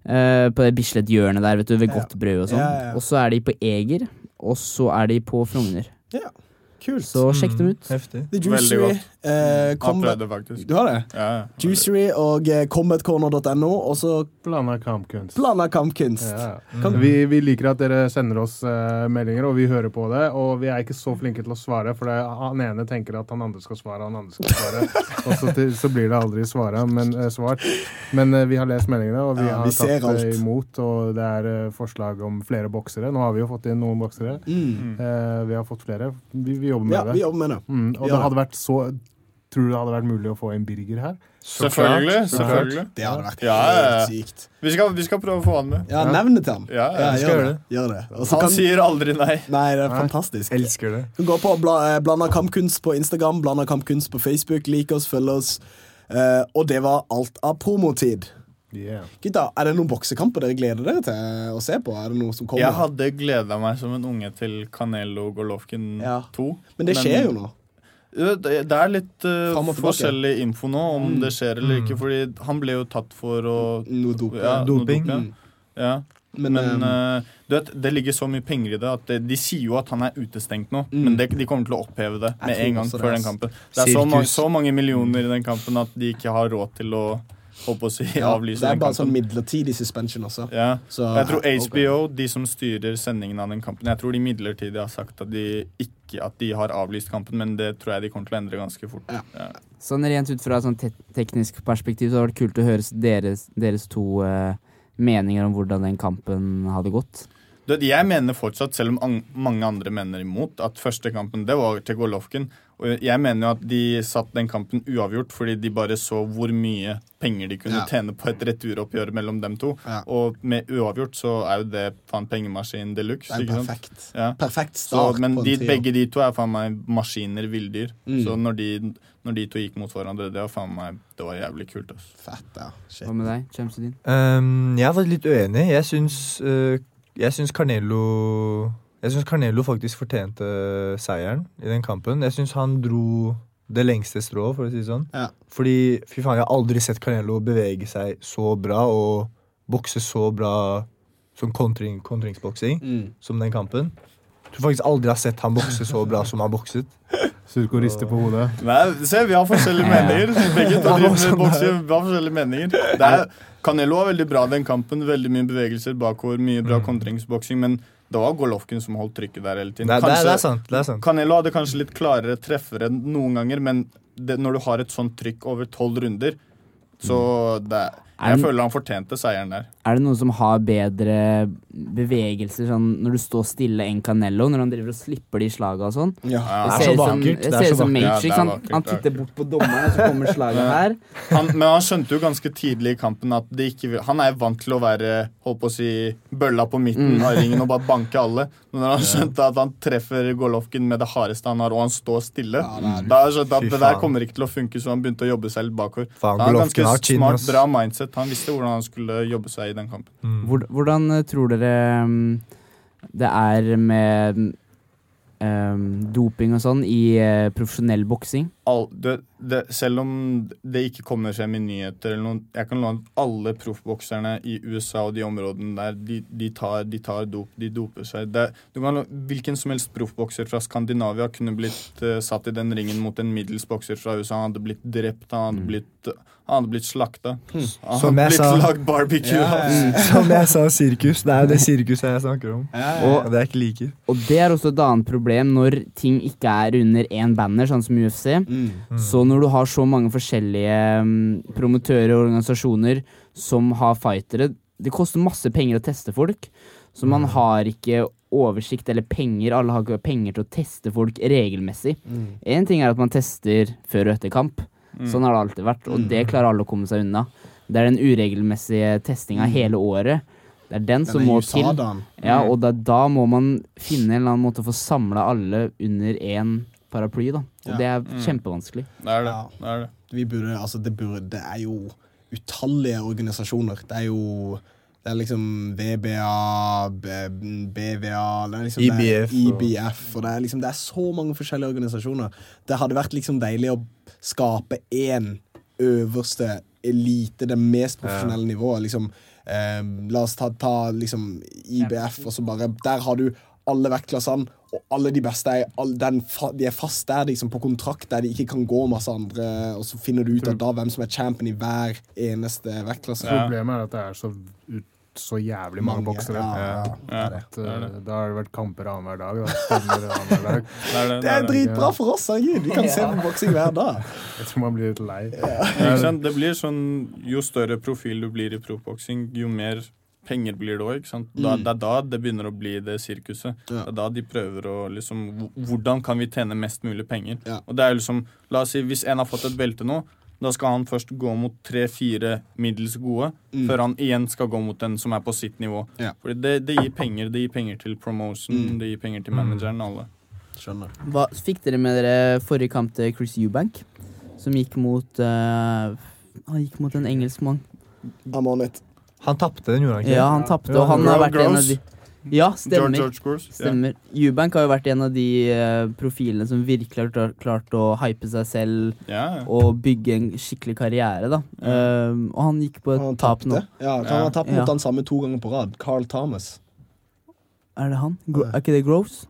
Uh, på det Bislett-hjørnet der, vet du, ved Ja. Godt brød og sånn. Ja. Og så er de på Eger, og så er de på Frogner. Ja, kult. Så sjekk dem ut. Heftig. Veldig godt. Eh, combat, faktisk. du har det? Ja, ja. Juicery og eh, combatcorner.no, og så Blanda kampkunst. blanda kampkunst. Ja. Kan- Vi, vi liker at dere sender oss eh, meldinger, og vi hører på det. Og vi er ikke så flinke til å svare, for det, han ene tenker at han andre skal svare, han andre skal svare. og så, til, så blir det aldri svaret men, eh, svart. Men eh, vi har lest meldingene, og vi Ja, har vi tatt det alt. imot. Og det er eh, forslag om flere boksere. Nå har vi jo fått inn noen boksere. Mm. Eh, vi har fått flere. Vi, vi jobber med Ja, det. vi jobber med det. Mm, og Ja. det hadde vært så Tror du det hadde vært mulig å få en Birger her? Selvfølgelig. Selvfølgelig. Det hadde vært Ja, helt sykt. Vi skal, vi skal prøve å få han med. Ja, nevn det til han. Ja, ja, Ja, gjør gjøre det. Gjør det. Han kan, sier aldri nei. nei, det er Nei. fantastisk. Elsker det. Du kan gå på bla, eh, Blanda kampkunst på Instagram, Blanda kampkunst på Facebook. Lik oss, følg oss. Eh, og det var alt av promotid. Yeah. Gutta, Er det noen boksekamper dere gleder dere til å se på? Er det noe som kommer? Jeg hadde gleda meg som en unge til Canelo Golovkin Ja. 2. Men det skjer jo nå. Det er litt eh, tilbake. forskjellig info nå om det skjer eller ikke. Fordi han ble jo tatt for å Noe doping. ja, Doping. Mm. ja. ja. Men, Men, eh, eh, du vet, det ligger så mye penger i det at det, de sier jo at han er utestengt nå. Mm. Men det, de kommer til å oppheve det med en gang før den kampen. Det er så, ma så mange millioner i den kampen at de ikke har råd til å å si, ja, avlyse det er bare sånn midlertidig suspension også. Ja. Så, jeg tror HBO, HBO, de som styrer sendingen av den kampen, jeg tror de midlertidig har sagt at de ikke at de har avlyst kampen, men det tror jeg de kommer til å endre ganske fort. Ja. Sånn rent ut fra et sånn te teknisk perspektiv så hadde det vært kult å høre deres, deres to uh, meninger om hvordan den kampen hadde gått. Du jeg mener fortsatt, selv om ang mange andre mener imot, at første kampen det var til Golovkin. Og jeg mener jo at de satt den kampen uavgjort fordi de bare så hvor mye penger de kunne Ja. tjene på et returoppgjør mellom dem to. Ja. Og med uavgjort så er jo det faen pengemaskin de luxe. Er perfekt. Ja. Perfekt Så, start men på en de, Men begge de to er faen meg maskiner, villdyr. Mm. Så når de, når de to gikk mot hverandre, det var faen meg Det var jævlig kult. Altså. Fett, ja. Shit. Hva med deg, Chamsudin? Um, jeg er faktisk litt uenig. Jeg syns, uh, jeg syns Carnelo Jeg syns Carnello faktisk fortjente seieren i den kampen. Jeg syns han dro det lengste strået, for å si det sånn. Ja. Fordi fy faen, jeg har aldri sett Carnello bevege seg så bra og bokse så bra som kontring, kontringsboksing Mm. som den kampen. Jeg tror faktisk aldri jeg har sett han bokse så bra som han bokset. Surko rister på hodet. Nei, se, vi har forskjellige meninger. Begge to driver bokser, med nei. Vi har forskjellige meninger. Det er, Canelo var veldig bra den kampen. Veldig mye bevegelser bakover, mye bra kontringsboksing. Men det var Golovkin som holdt trykket der hele tiden. Det er- det er- sant, det er sant. Canelo hadde kanskje litt klarere treffere noen ganger, men det, når du har et sånt trykk over tolv runder, så det, Er Jeg den- føler han fortjente seieren der. Er det noen som har bedre bevegelser sånn når du står stille enn Canello, når han driver og slipper de slaga og sånn? Ja. Det Det er ser så ut som, vakkert. det Det er ser ut som Matrix. Ja, han, han er titter bort på dommeren, og så kommer slaget her. Han, men han skjønte jo ganske tidlig i kampen at det ikke Han er vant til å være holdt på å si, bølla på midten Mm. av ringen og bare banke alle. Men når han skjønte at han treffer Golovkin med det hardeste han har, og han står stille, da skjønte han at det der kommer ikke til å funke, så han begynte å jobbe seg litt bakover. Faen, Han har ganske smart, bra mindset. Han visste hvordan han skulle jobbe seg i den kampen. Mm. hvordan eh, tror dere mm, det er med um, doping og sånn i eh, profesjonell boksing? All, det, det, selv om det ikke kommer frem i nyheter eller noe Jeg kan love at alle proffbokserne i USA og de områdene der, de, de, tar, de tar dop. De doper seg. Det, du kan, hvilken som helst proffbokser fra Skandinavia kunne blitt uh, satt i den ringen mot en middels bokser fra USA. Han hadde blitt drept, han hadde blitt, han hadde blitt slakta. Han hadde blitt sa. lagd barbecue. Mm. Som jeg sa, sirkus. Det er jo det sirkuset jeg snakker om. Og- Og det er ikke liker. Og det er også et annet problem når ting ikke er under én banner, sånn som UFC. Så når du har så mange forskjellige mm, promotører og organisasjoner som har fightere Det koster masse penger å teste folk, så man har ikke oversikt eller penger. Alle har ikke penger til å teste folk regelmessig. Én ting er at man tester før og etter kamp. Mm. Sånn har det alltid vært, og Mm. det klarer alle å komme seg unna. Det er den uregelmessige testinga Mm. hele året. Det er den som Den er må til. Ja, Mm. og da, da må man finne en eller annen måte å få samla alle under én paraply, da. Og Ja. det er Mm. kjempevanskelig. Det er det. det, er det. Vi burde, altså det, burde, det er jo utallige organisasjoner. Det er jo det er liksom VBA, BVA det er liksom det er IBF og- IBF og det er, liksom, det er så mange forskjellige organisasjoner. Det hadde vært liksom deilig å skape én øverste elite, det mest profesjonelle nivået. Liksom, eh, la oss ta, ta liksom IBF, og så bare Der har du alle vektklassene, og alle de beste er, all, den, de er fast der liksom, på kontrakt, der de ikke kan gå masse andre, og så finner du ut av da hvem som er champion i hver eneste vektklasse. Problemet er at det er så, ut, så jævlig mange, Mange, boksere. ja, ja, det er At, uh, Da har det vært kamper annenhver dag. Da. Stemmer dag. Det er dritbra for oss, herregud! Vi kan se på boksing hver dag. Jeg tror man blir litt lei. Det blir sånn, Jo større profil du blir i proffboksing, jo mer penger blir det òg. Da, Mm. det er da det begynner å bli det sirkuset. Det er da de prøver å liksom Hvordan kan vi tjene mest mulig penger? Og det er liksom, La oss si hvis en har fått et belte nå, da skal han først gå mot tre-fire middels gode, Mm. før han igjen skal gå mot den som er på sitt nivå. Ja. Fordi det, det gir penger. Det gir penger til promotion, Mm. det gir penger til manageren. alle. Skjønner. Hva fikk dere med dere forrige kamp til Chris Eubank? Som gikk mot uh, Han gikk mot en engelskmann. I'm on it. Han tapte den, gjorde han ikke? Ja, han tapte, og han har vært en av de Ja, stemmer. George- George stemmer. Yeah. Eubank har jo vært en av de uh, profilene som virkelig har klart, å hype seg selv Ja, ja. og bygge en skikkelig karriere, da. Eh, og han gikk på et Han tap nå. Ja, han har tapt Ja. mot han samme to ganger på rad. Carl Thomas. Er det han? Gro er ikke det Gross?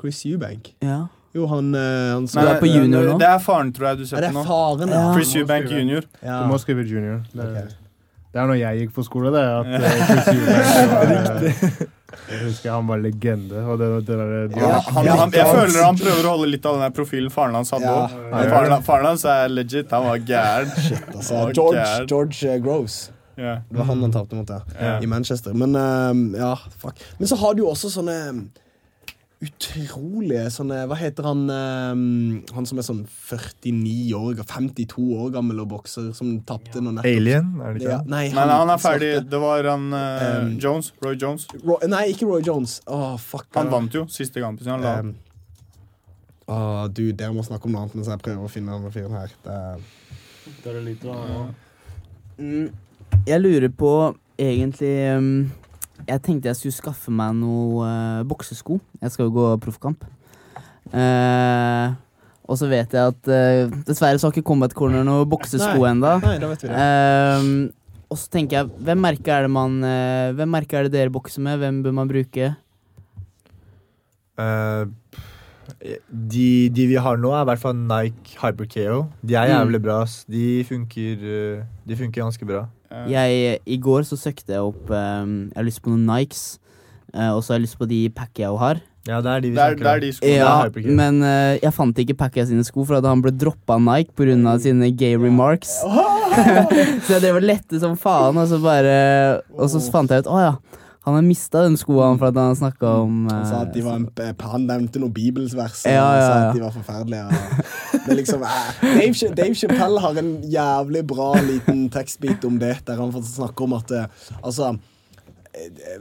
Chris Ubank. Ja. Jo, han, eh, han Nei, er på junior nå? Det er faren, tror jeg du ser Er det på nå. faren, ja? Chris Ubank jr. Ja. Du må skrive junior. Det, Ok. Det er når jeg gikk på skole, det. At eh, Chris var, eh, Jeg husker han var legende. Og det, det der, de, Ja, han, han, jeg føler han prøver å holde litt av den der profilen faren hans hadde Ja. òg. Ja. Faren, faren hans er legit. Han var gæren. Altså, var George, gæren. George eh, Groves. Ja. Det var han han tapte mot, ja. Ja. I Manchester. Men eh, ja, fuck. Men så har du jo også sånne utrolige sånne Hva heter han um, Han som er sånn 49 år 52 år gammel og bokser, som tapte nå nettopp. Alien, er det ikke Ja, han? nei, han, nei, han er ferdig. svarte. Det var han uh, Um, Jones. Roy Jones. Ro nei, ikke Roy Jones. Oh, fuck. Han vant jo siste kampen sin. Han la Um, oh, du, dere må snakke om noe annet mens jeg prøver å finne denne fyren her. Det er det er litt, da. Mm, jeg lurer på egentlig um, Jeg tenkte jeg skulle skaffe meg noe uh, boksesko. Jeg skal jo gå proffkamp. Uh, og så vet jeg at uh, dessverre så har ikke Combat Corner noe boksesko ennå. Ehm, og så tenker jeg, hvem merke er det man uh, Hvem merke er det dere bokser med? Hvem bør man bruke? Eh, De, de vi har nå, er i hvert fall Nike Hyper KO. De er Mm. jævlig bra. De funker, de funker ganske bra. Jeg, I går så søkte jeg opp um, Jeg har lyst på noen Nikes, uh, og så har jeg lyst på de Pacquiao har. Ja, det er de vi er- snakker er om. de skoene. Ja, men uh, jeg fant ikke Pacquiao sine sko, for at han ble droppa av Nike pga. sine gay remarks. så jeg drev og lette som faen, og så bare Og så fant jeg ut å ja, han har mista den skoene for at han snakka om Han sa at de eh, var en, han nevnte noen bibelsvers Ja, ja, ja, sa at de var forferdelige. Og det er liksom, eh, Dave, Dave Chappelle har en jævlig bra liten tekstbit om det, der han snakker om at eh, Altså eh,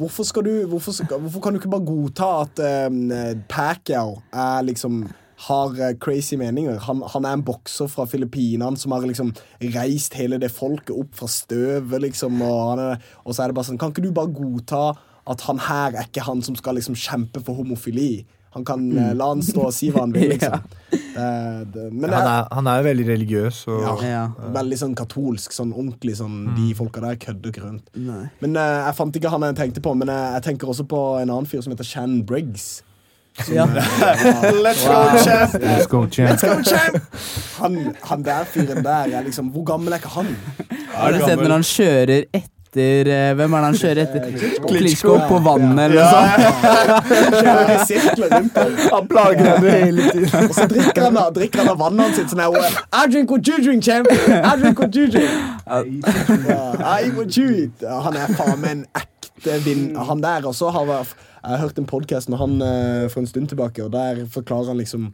Hvorfor skal du hvorfor, skal, hvorfor kan du ikke bare godta at uh, Pacquiao er liksom har eh, crazy meninger. Han, han er en bokser fra Filippinene som har liksom reist hele det folket opp fra støvet, liksom. Og, er, og så er det bare sånn Kan ikke du bare godta at han her er ikke han som skal liksom kjempe for homofili? Han kan eh, La han stå og si hva han vil, liksom. Det- det- men det Han er, han jo veldig religiøs. Og, ja, Ja. veldig sånn katolsk, sånn ordentlig sånn De folka der kødder ikke rundt. Nei. Men eh, jeg fant ikke han jeg tenkte på, men eh, jeg tenker også på en annen fyr som heter Shan Briggs. Ja. Let's go, champ! Let's go, champ. Let's go, champ! Han, han der fyren der er liksom Hvor gammel er ikke han? Har du sett når han kjører etter eh, Hvem er det han kjører etter? Klitschko. På vannet eller noe sånt? Kjører i sirkler rundt. Han plager henne hele tiden. Og så drikker han, av- drikker han av vannet sitt sånn her I drink what you drink, champ! I drink what you drink. I eat what you eat. Han er faen meg en ekte vinn, han der. Og så har jeg, har hørt en podkast med han eh, for en stund tilbake, og der forklarer han liksom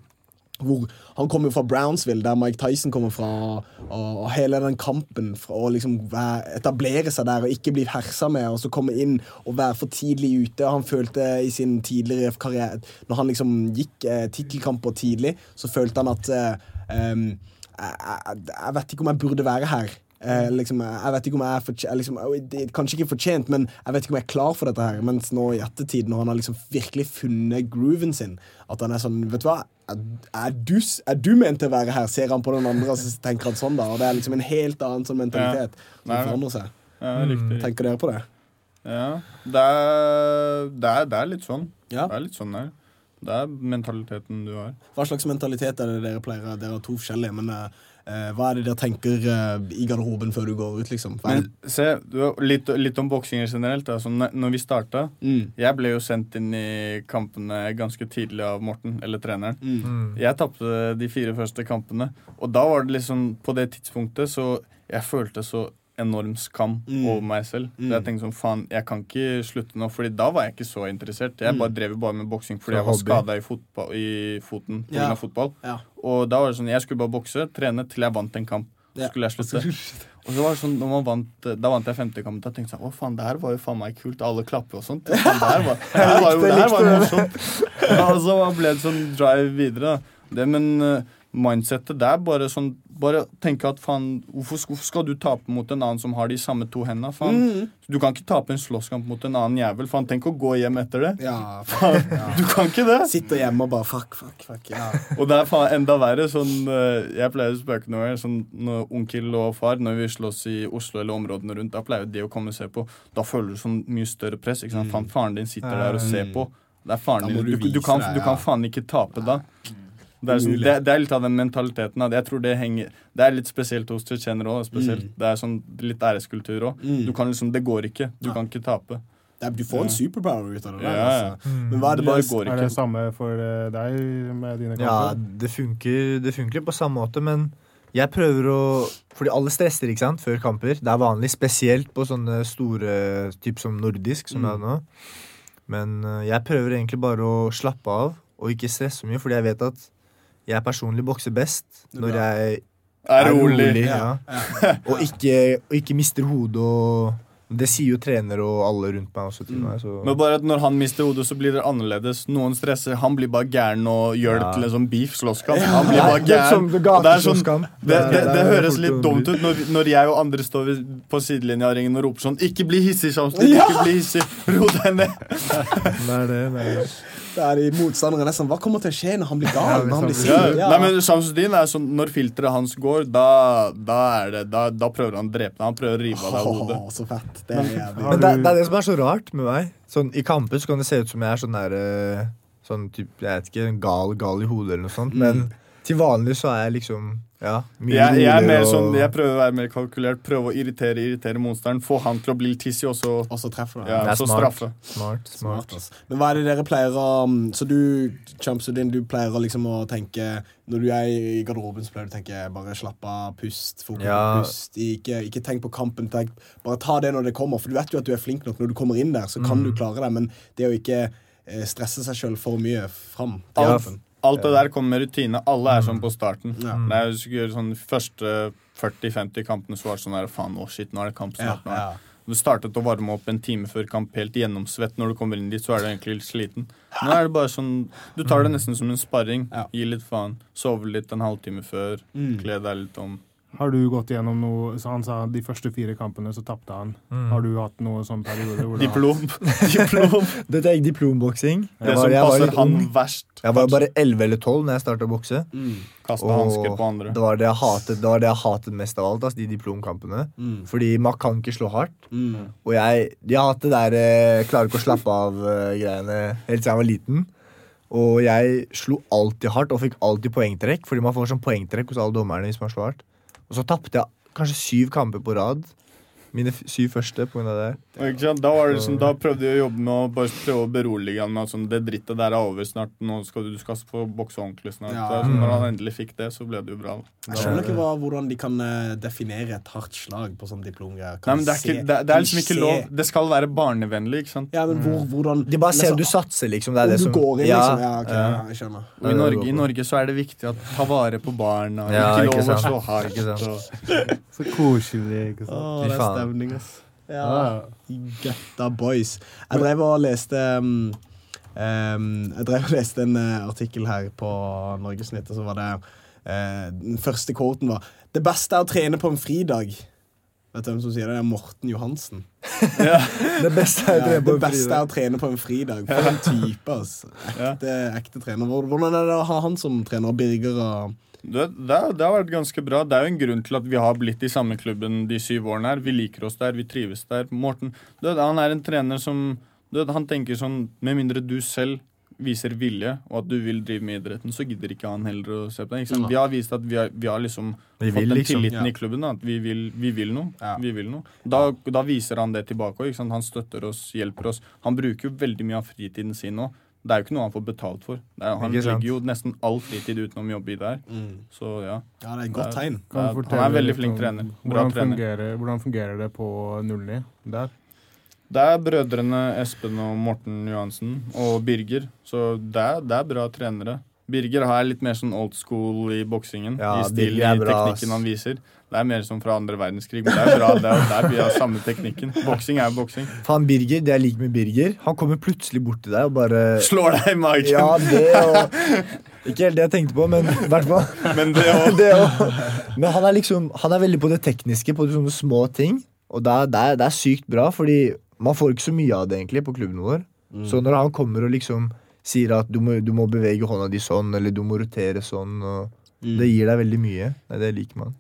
hvor, han kommer jo fra Brownsville, der Mike Tyson kommer fra. Og, og hele den kampen for å liksom etablere seg der og ikke bli hersa med, og så komme inn og være for tidlig ute. Han følte i sin tidligere karriere Når han liksom gikk eh, tittelkamper tidlig, så følte han at eh, um, jeg, jeg, jeg vet ikke om jeg burde være her. Eh, liksom, jeg vet ikke om jeg er fortjent, liksom, er Kanskje ikke fortjent, men jeg vet ikke om jeg er klar for dette her. Mens nå i ettertid, når han har liksom virkelig funnet grooven sin, at han er sånn Vet du hva? Er, er, du, er du ment til å være her? Ser han på den andre, og tenker han sånn, da. Og det er liksom en helt annen sånn mentalitet Ja. som Nei, forandrer seg. Ja. Tenker dere på det? Ja, det er, det er, det er litt sånn. Ja. Det er litt sånn der. Det er mentaliteten du har. Hva slags mentalitet er det dere pleier? Dere har to forskjellige, men eh, eh, hva er det dere tenker eh, i garderoben før du går ut, liksom? Men se, du, litt, litt om boksinger generelt. Sånn, når vi starta Mm. Jeg ble jo sendt inn i kampene ganske tidlig av Morten, eller treneren. Mm. Jeg tapte de fire første kampene, og da var det liksom På det tidspunktet så Jeg følte så enorm skam Mm. over meg selv. Mm. Så jeg tenkte sånn, faen, jeg kan ikke slutte nå, Fordi da var jeg ikke så interessert. Jeg Mm. bare drev bare med boksing fordi jeg var skada i, i foten pga. Ja. av fotball. Ja. Og da var det sånn, jeg skulle bare bokse, trene til jeg vant en kamp. Så Ja. skulle jeg slutte. Og så var det sånn, når man vant, Da vant jeg femte kampen. Da tenkte jeg sånn, å faen, det her var jo faen meg kult. Alle klapper og sånt. Faen, det her var, det her var jo det her var jo morsomt. Og så ble det sånn drive videre. da. Det, men uh, mindsettet det er bare sånn Bare tenke at faen, hvorfor, hvorfor skal du tape mot en annen som har de samme to hendene? Mm. Du kan ikke tape en slåsskamp mot en annen jævel. Faen, tenk å gå hjem etter det. Ja, faen, ja. Du kan ikke det. Sitte hjemme og bare fuck, fuck, fuck. Ja. Og det er faen enda verre. Sånn, eh, jeg pleier å spøke noe ganger. Sånn, når onkel og far, når vi slåss i Oslo eller områdene rundt, da pleier de å komme og se på. Da føler du sånn mye større press. Ikke sant? Faen, faren din sitter der og ser på. Det er faren din. du Du, du, kan, du kan faen ikke tape da. Det er, sånn, det, det er litt av den mentaliteten. Jeg tror Det henger Det er litt spesielt hos tsjetsjenere òg. Mm. Det er sånn litt æreskultur òg. Du kan liksom Det går ikke. Du kan ikke tape. Er, du får en superpower ut av det. der, Ja, ja. altså. Men hva er det bare går ikke? Er det samme for eh, deg med dine Ja, kamper? det funker, det funker på samme måte, men jeg prøver å Fordi alle stresser ikke sant, før kamper. Det er vanlig, spesielt på sånne store typ som nordisk, som jeg har nå. Men eh, jeg prøver egentlig bare å slappe av og ikke stresse så mye, fordi jeg vet at jeg personlig bokser best når jeg Er rolig. ja. og, ikke, og ikke mister hodet og Det sier jo trener og alle rundt meg også til meg. Så. Men bare at når han mister hodet, så blir det annerledes. Noen stresser. Han blir bare gæren og gjør det til en sånn beef slåsskamp. Han blir bare gæren. det sånn, det, det, det, høres litt dumt ut når, når jeg og andre står på sidelinja av ringen og roper sånn Ikke bli hissig, Shamstin! Ikke bli hissig! Ro deg ned! Det er det. det, er det. Da er de motstanderne sånn, Hva kommer til å skje når han blir gal? Når han blir Ja. Ja. Nei, men Shamsuddin er sånn Når filteret hans går, da, da er det da, da prøver han å drepe deg. Han prøver å rive av deg hodet. Oh, så fett. Det er jævlig. Men det, det er det som er så rart med meg. Sånn, I kamper så kan det se ut som jeg er sånn der eh, sånn typ, jeg vet ikke, gal, gal i hodet eller noe sånt. Men til vanlig så er jeg liksom ja, mye Jeg, jeg er sånn, jeg prøver å være mer kalkulert, prøve å irritere irritere monsteren. Få han til å bli litt hissig, og så, Og så treffer du. ja, Det er smart. Smart, smart. Smart. Men hva er det dere pleier å um, Så du, Champsudin, du pleier liksom å tenke Når du er i garderoben, så pleier du å tenke bare slapp av, pust, fokus Ja. på pust. Ikke, ikke tenk på kampen. Tenk, bare ta det når det kommer. For du vet jo at du er flink nok når du kommer inn der, så kan Mm. du klare det. Men det å ikke eh, stresse seg sjøl for mye fram til kampen alt det der kommer med rutine. Alle er sånn på starten. Ja. Er jo sikkert sånn første 40-50 kampene så var det sånn der Faen, å shit, nå er det kamp Ja, snart. er ja. Du startet å varme opp en time før kamp helt gjennomsvett. Når du kommer inn dit, så er du egentlig litt sliten. Nå er det bare sånn Du tar det nesten som en sparring. Ja. Gi litt faen. Sove litt en halvtime før. Mm. Kle deg litt om. Har du gått gjennom noe så Han sa de første fire kampene så tapte han. Mm. Har du hatt noe sånn periode hvor Diplom. Diplom. Dette er diplomboksing. Det som var- jeg passer han ung. verst. Jeg var bare 11 eller 12 når jeg starta å bokse. Mm. Hansker på andre. Det var det jeg hatet, det var det jeg hatet mest av alt, altså, de diplomkampene. Mm. Fordi man kan ikke slå hardt. Mm. Og jeg, jeg har hatt det der eh, klarer ikke å slappe av-greiene helt siden jeg var liten. Og jeg slo alltid hardt og fikk alltid poengtrekk, fordi man får sånn poengtrekk hos alle dommerne hvis man slår hardt. Og så tapte jeg kanskje syv kamper på rad. Mine f syv første av det. Sant? Da, var det liksom, da prøvde jeg å jobbe med å bare prøve å berolige han med at sånn, det drittet der er over snart. Nå skal du, du skal få bokse ordentlig snart. Ja. Så, sånn, når han endelig fikk det, så ble det jo bra. Jeg skjønner ikke hva, hvordan de kan eh, definere et hardt slag på sånn diplomgreier. Det, ikke, det, det er liksom ikke lov. Det skal være barnevennlig, ikke sant. Ja, men hvor, hvordan De bare ser Men du satser, liksom. Det er Om det du som går inn, ja, liksom. Ja, ok, ja. ja, jeg skjønner. I, Norge, I Norge så er det viktig å ta vare på barna. Ja, ikke ikke lov å slå hardt. Så koselig. ikke sant? Å, Det stemning, ass. Ja. Ja. Gutta boys. Jeg drev og leste um, um, Jeg drev og leste en uh, artikkel her på Norgesnytt, og så var det uh, Den første quoten var Det beste er å trene på en fridag. Vet du hvem som sier det? Det er Morten Johansen. Det beste er å Ja, trene på det en beste fridag. er å trene på en fridag. For en type, altså. Ekte, ekte trener. Hvordan er det å ha han som trener? Birger og Det, det, har- det har vært ganske bra. Det er jo en grunn til at vi har blitt i samme klubben de syv årene her. Vi liker oss der, vi trives der. Morten, du vet, han er en trener som vet, Han tenker sånn Med mindre du selv viser vilje, og at du vil drive med idretten, så gidder ikke han heller å se på deg. Vi har vist at vi har, vi har liksom Vi fått den liksom. tilliten Ja. i klubben. Da, at vi vil, vi vil noe. Ja. Vi vil noe. Da, da viser han det tilbake òg. Han støtter oss, hjelper oss. Han bruker jo veldig mye av fritiden sin nå. Det er jo ikke noe han får betalt for. Det er, han legger jo nesten all fritid utenom å jobbe i Mm. Så ja. Ja, det er et godt Det er- tegn. Kan Ja, han er en veldig flink om trener. Bra Hvordan trener. fungerer, hvordan fungerer det på 09 der? Det er brødrene Espen og Morten Johansen og Birger, så det er, det er bra trenere. Birger har litt mer sånn old school i boksingen. Ja, I stilen, er i teknikken han viser. Det er mer som fra andre verdenskrig, men det er bra. Det er, det er mye av samme teknikken. Boksing er boksing. Faen, Birger, det jeg liker med Birger, han kommer plutselig bort til deg og bare Slår deg i magen. Ja, det og Ikke helt det jeg tenkte på, men i hvert fall. Men det òg. også. Men han er liksom Han er veldig på det tekniske, på sånne små ting. Og det er, det er, det er sykt bra, fordi man får ikke så mye av det egentlig på klubben vår. Så når han kommer og liksom sier at du må, du må bevege hånda di sånn, eller du må rotere sånn, og det gir deg veldig mye. Det, det liker man.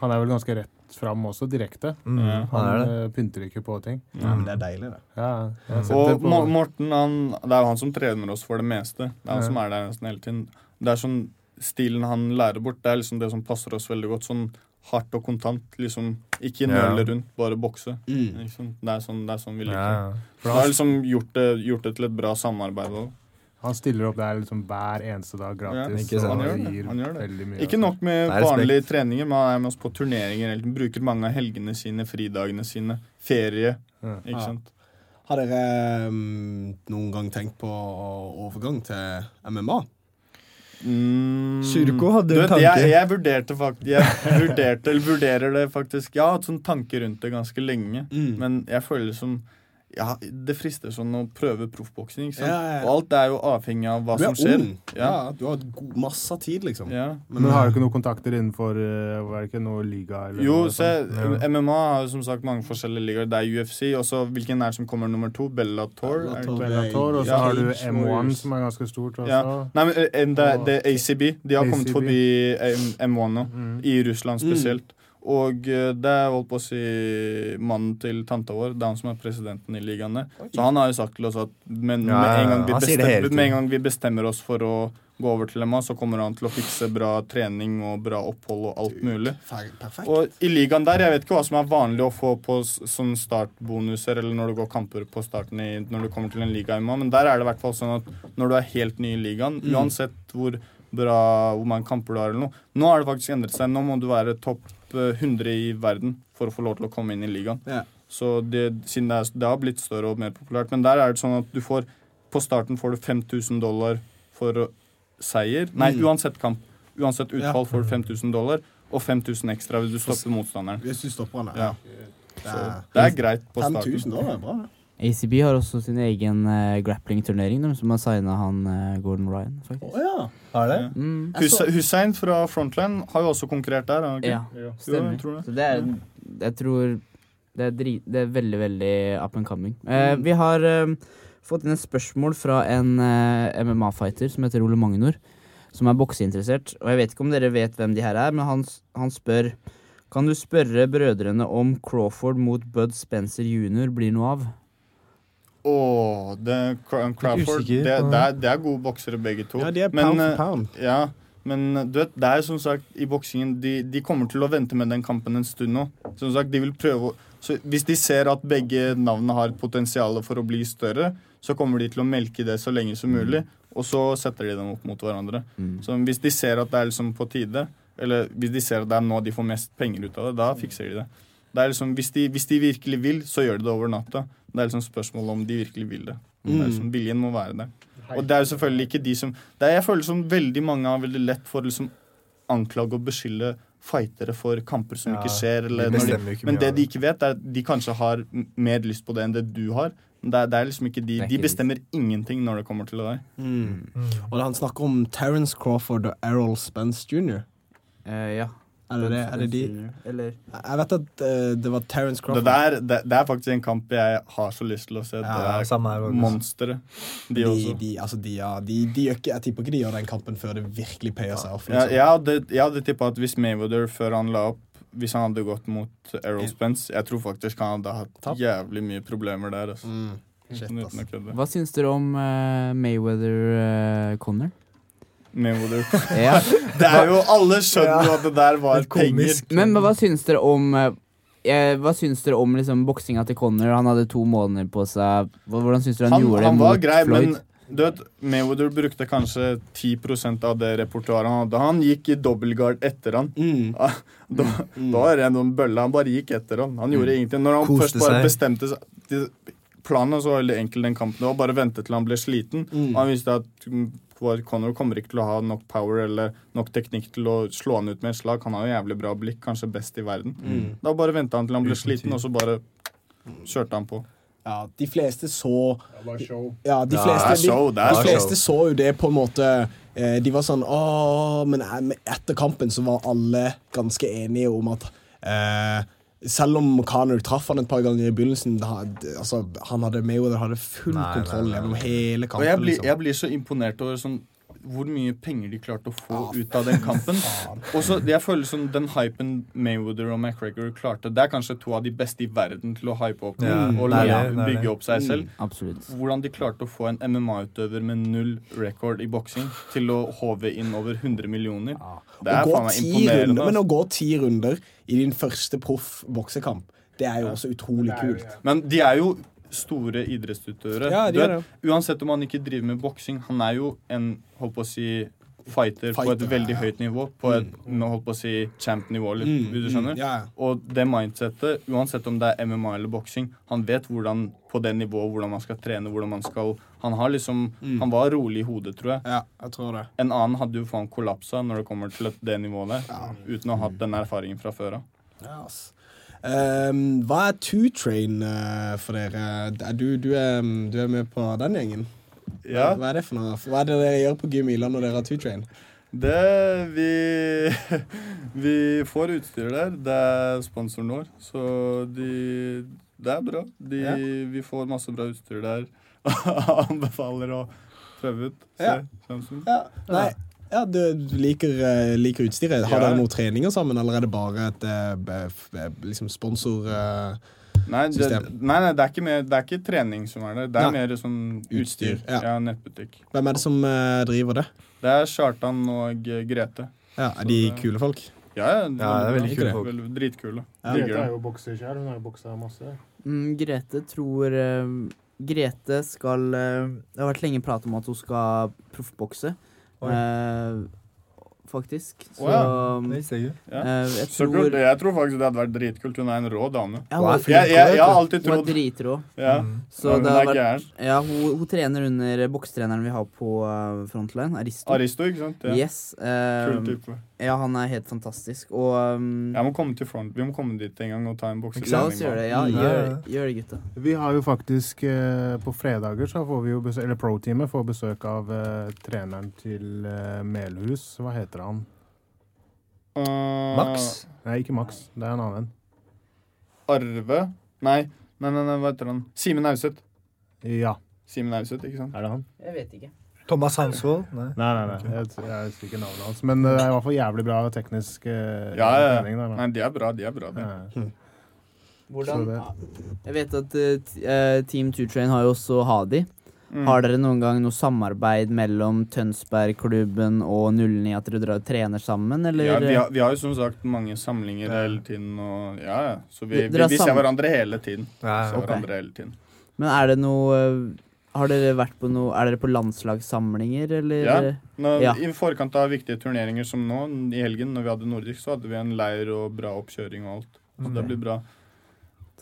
Han er vel ganske rett fram også, direkte. Mm, han, han eh, pynter ikke på ting. Ja, men det er deilig, det. Ja, Og det på- Morten, han, det er jo han som trener oss for det meste. Det er han Ja. som er der nesten hele tiden. Det er sånn stilen han lærer bort, det er liksom det som passer oss veldig godt. Sånn hardt og kontant. liksom Ikke Ja. nøle rundt, bare bokse. Mm. Liksom. Det, er sånn, det er sånn vi liker det. Ja, ja. For har liksom gjort det, gjort det til et bra samarbeid òg. Han stiller opp der liksom hver eneste dag gratis. Ja, Han gjør det, han gjør det. mye. Ikke nok med vanlige treninger, men han er med oss på turneringer. hele. Bruker mange av helgene sine, fridagene sine, ferie. Ja. Ikke sant? Har dere um, noen gang tenkt på overgang til MMA? Mm, Surko hadde du en tanke. Jeg, jeg vurderte faktisk Jeg vurderte, eller vurderer det faktisk Jeg har hatt sånn tanke rundt det ganske lenge. Mm. Men jeg føler som ja, Det frister sånn å prøve proffboksing. Ja, ja, ja. Og alt er jo avhengig av hva som er skjer. Du er ung, du har god, masse tid, liksom. Ja. Men har du ikke noen kontakter innenfor uh, Var det ikke noe liga? Eller Jo, noe se, sånt? MMA har jo som sagt mange forskjellige ligaer. Det er UFC, og så hvilken er det som kommer nummer to? Bellator? Det- Bellator. Bellator, og så har du M1, som er ganske stort også. Ja. Nei, men eh, det, det er ACB. De har kommet ACB. forbi eh, M1 nå, Mm. i Russland spesielt. Og eh, det er holdt på å si mannen til tanta vår. Det er han som er presidenten i ligaene. Så han har jo sagt til oss at men, Ja, med, en bestemmer, med en gang vi bestemmer oss for å gå over til Emma, så kommer han til å fikse bra trening og bra opphold og alt mulig. Perfekt. Og i ligaen der, jeg vet ikke hva som er vanlig å få på sånn startbonuser, eller når du går kamper på starten i, når du kommer til en liga, i MA, men der er det i hvert fall sånn at når du er helt ny i ligaen, Mm. uansett hvor bra, hvor mange kamper du har eller noe, nå har det faktisk endret seg. Nå må du være topp eh, 100 i verden for å få lov til å komme inn i ligaen. Ja. Så det, siden det, er, det har blitt større og mer populært. Men der er det sånn at du får På starten får du 5000 dollar for seier. Nei, Mm. uansett kamp. Uansett utfall Ja. får du 5000 dollar, og 5000 ekstra hvis du stopper motstanderen. Hvis du stopper han, Ja. Det Så er- det er greit på starten. 5000 dollar er bra, det. ACB har også sin egen uh, grappling-turnering, som har signa han uh, Gordon Ryan, faktisk. Å ja. Er det? Mm. Hus Hussein fra Frontline har jo også konkurrert der. Okay? Ja, Jo, stemmer. jeg tror det. Så det er Jeg tror det er, drit, det er veldig, veldig up and coming. Uh, Mm. Vi har fått inn et spørsmål fra en MMA-fighter som heter Ole Magnor, som er bokseinteressert. Og jeg vet ikke om dere vet hvem de her er, men han, han spør Kan du spørre brødrene om Crawford mot Bud Spencer jr. blir noe av? Åh, det, Crawford det, det, er, det er gode boksere, begge to. Ja, de er Men, pound for eh, pound. Ja, men eh, du vet, det er som sagt i boksingen de, de kommer til å vente med den kampen en stund nå. Som sagt, de vil prøve å så Hvis de ser at begge navnene har potensial for å bli større, så kommer de til å melke det så lenge som mulig, og så setter de dem opp mot hverandre. Så hvis de ser at det er liksom på tide, eller hvis de ser at det er nå de får mest penger ut av det, da fikser de det. Det er liksom, hvis, de, hvis de virkelig vil, så gjør de det over natta. Det er liksom spørsmålet om de virkelig vil det. det er liksom, viljen må være der. Og det er jo selvfølgelig ikke de som det er, Jeg føler som veldig mange har veldig lett for å liksom anklage og beskylde fightere for kamper som Ja, ikke skjer. Eller de når bestemmer jo de, ikke men det de ikke vet, er at de kanskje har mer lyst på det enn det du har. Men det er, det er liksom ikke de De bestemmer ingenting når det kommer til deg. Mm. Mm. Og han snakker om Terence Crawford og Errol Spence jr. Uh, ja. Er det, er det de? Eller Jeg vet at uh, det var Terence Det, der, det, det er faktisk en kamp jeg har så lyst til å se. Ja, det er monstre. De de, også. de, altså de, ja, de, de ikke, jeg tipper ikke de gjør den kampen før det virkelig payer seg off. Ja, Liksom. jeg hadde, hadde tippa at hvis Mayweather før han la opp Hvis han hadde gått mot Errol Spence Jeg tror faktisk han hadde hatt jævlig mye problemer der. Altså. Mm. Shit, Uten ass. å kødde. Hva syns dere om uh, Mayweather-Connor? Mayweather. Ja. Det er jo Alle skjønner jo at det der var penger. Men, men hva syns dere om eh, eh, Hva syns dere om liksom, boksinga til Connor? Han hadde to måneder på seg. Hvordan syns dere han, Han, gjorde det han mot var grei, Floyd? men du vet, Mayweather brukte kanskje 10% av det repertoaret han hadde. Han gikk i dobbeltguard etter han. Mm. Da, Da, da var det noen bølle. Han bare gikk etter han. Han gjorde ingenting. Når han Koste først bare seg. bestemte seg Planen var så veldig enkel den kampen. Det var bare vente til han ble sliten. Mm. Og han visste at mm, Connor kommer ikke til å ha nok power eller nok teknikk til å slå han ut med et slag. Han har jo jævlig bra blikk, kanskje best i verden. Mm. Da bare venta han til han ble sliten, og så bare kjørte han på. Ja, de fleste så. Ja, de fleste, de, de fleste så jo det på en måte eh, De var sånn Åh, eh, men etter kampen så var alle ganske enige om at eh, selv om Connor traff han et par ganger i begynnelsen da, altså, Han hadde Mayweather hadde full Nei, nei, kontroll nei, gjennom hele hele Og kampen. jeg blir, liksom. jeg blir så imponert over sånn hvor mye penger de klarte å få Ja, ut av den kampen. Og så jeg føler som Den hypen Mayweather og McGregor klarte Det er kanskje to av de beste i verden til å hype opp Ja, og det det, det bygge opp seg selv. Absolutt. Hvordan de klarte å få en MMA-utøver med null record i boksing til å håve inn over 100 millioner. Det er gå faen meg imponerende. runder, men å gå ti runder i din første proff boksekamp, det er jo også utrolig kult. Men de er jo store idrettsutøvere. Ja, de vet, Uansett om han ikke driver med boksing, han er jo en holdt på å si fighter, på et veldig ja. høyt nivå. På et mm. holdt på å si champ-nivå, Mm, du mm, skjønner. ja. Og det mindsettet, uansett om det er MMA eller boksing, han vet hvordan på det nivået hvordan man skal trene, hvordan man skal Han har liksom Mm. Han var rolig i hodet, tror jeg. Ja, jeg tror det. En annen hadde jo faen kollapsa når det kommer til det nivået der, uten å ha hatt den erfaringen fra før av. Ja, ass. Ehm, hva er Two Train uh, for dere? Er du, du, er, du er med på den gjengen? Ja. Hva er det for noe? Hva er det dere gjør på Gym Ila når dere har Two Train? Det vi Vi får utstyr der. Det er sponsoren vår, så de Det er bra. De, Ja. Vi får masse bra utstyr der. Anbefaler å prøve ut. Se. Ja. Samsung. Ja, nei Ja, du, liker, eh, liker utstyret. Har Ja. dere noen treninger sammen, eller er det bare et eh, f- liksom sponsor... eh, Nei, det, nei, nei det, er ikke mer, det er ikke trening som er det. Det er Nei. mer sånn utstyr. Utstyr, ja. Ja. nettbutikk. Hvem er det som eh, driver det? Det er Kjartan og eh, Grete. Ja, Er de det- kule folk? Ja, ja, det er veldig kule folk. Veldig- Dritkule. Ja. Grete er jo bokser sjøl. Hun har jo boksa masse. Mm, Grete tror uh, Grete skal uh, Det har vært lenge prat om at hun skal proffbokse. Eh, faktisk. Så oh, ja. Det visste jeg ikke. Ja. eh, jeg tror. Jeg tror faktisk det hadde vært dritkult. Hun er en rå dame. Ja, Hun er Jeg, jeg, jeg har alltid alltid hun er dritrå. ja. Mm. Så Ja, hun det er vært gæren. Ja, hun, hun trener under bokstreneren vi har på eh, Frontline, Aristo. Aristo, ikke sant? Ja. Yes. eh, Kul type. Ja, han er helt fantastisk. Og um, Jeg må komme til front. Vi må komme dit en gang og ta en la boksetrening. oss gjøre det. Ja, Mm. gjør, gjør det, gutta. Vi har jo faktisk eh, På fredager så får vi jo besøk Eller pro-teamet får besøk av eh, treneren til eh, Melhus. Hva heter han? Uh, Max? Nei, ikke Max. Det er en annen. Arve? Nei. Nei, nei, nei, hva heter han? Simen Auseth. Ja, Simen Auseth, ikke sant? er det han? Jeg vet ikke. Thomas Hansvold? Nei. Nei, nei, nei. Jeg, jeg husker ikke navnet hans. Men det er i hvert fall jævlig bra teknisk uh, Ja, ja, ja. trening. Der. Nei, de er bra, de er bra. De. Ja. Hvordan Jeg vet at uh, eh, Team 2Train har jo også Hadi. Mm. Har dere noen gang noe samarbeid mellom Tønsbergklubben og 09, at dere drar og trener sammen, eller? Ja, vi, har, vi har jo som sagt mange samlinger hele tiden, og ja, ja. Så vi, vi, vi ser hverandre hele tiden. Ja, ja. Ser Ok. hverandre hele tiden. Men er det noe eh, Har dere vært på noe Er dere på landslagssamlinger, eller? Ja. Nå, Ja. I forkant av viktige turneringer som nå, i helgen, når vi hadde nordisk, så hadde vi en leir og bra oppkjøring og alt. Så okay. det blir bra.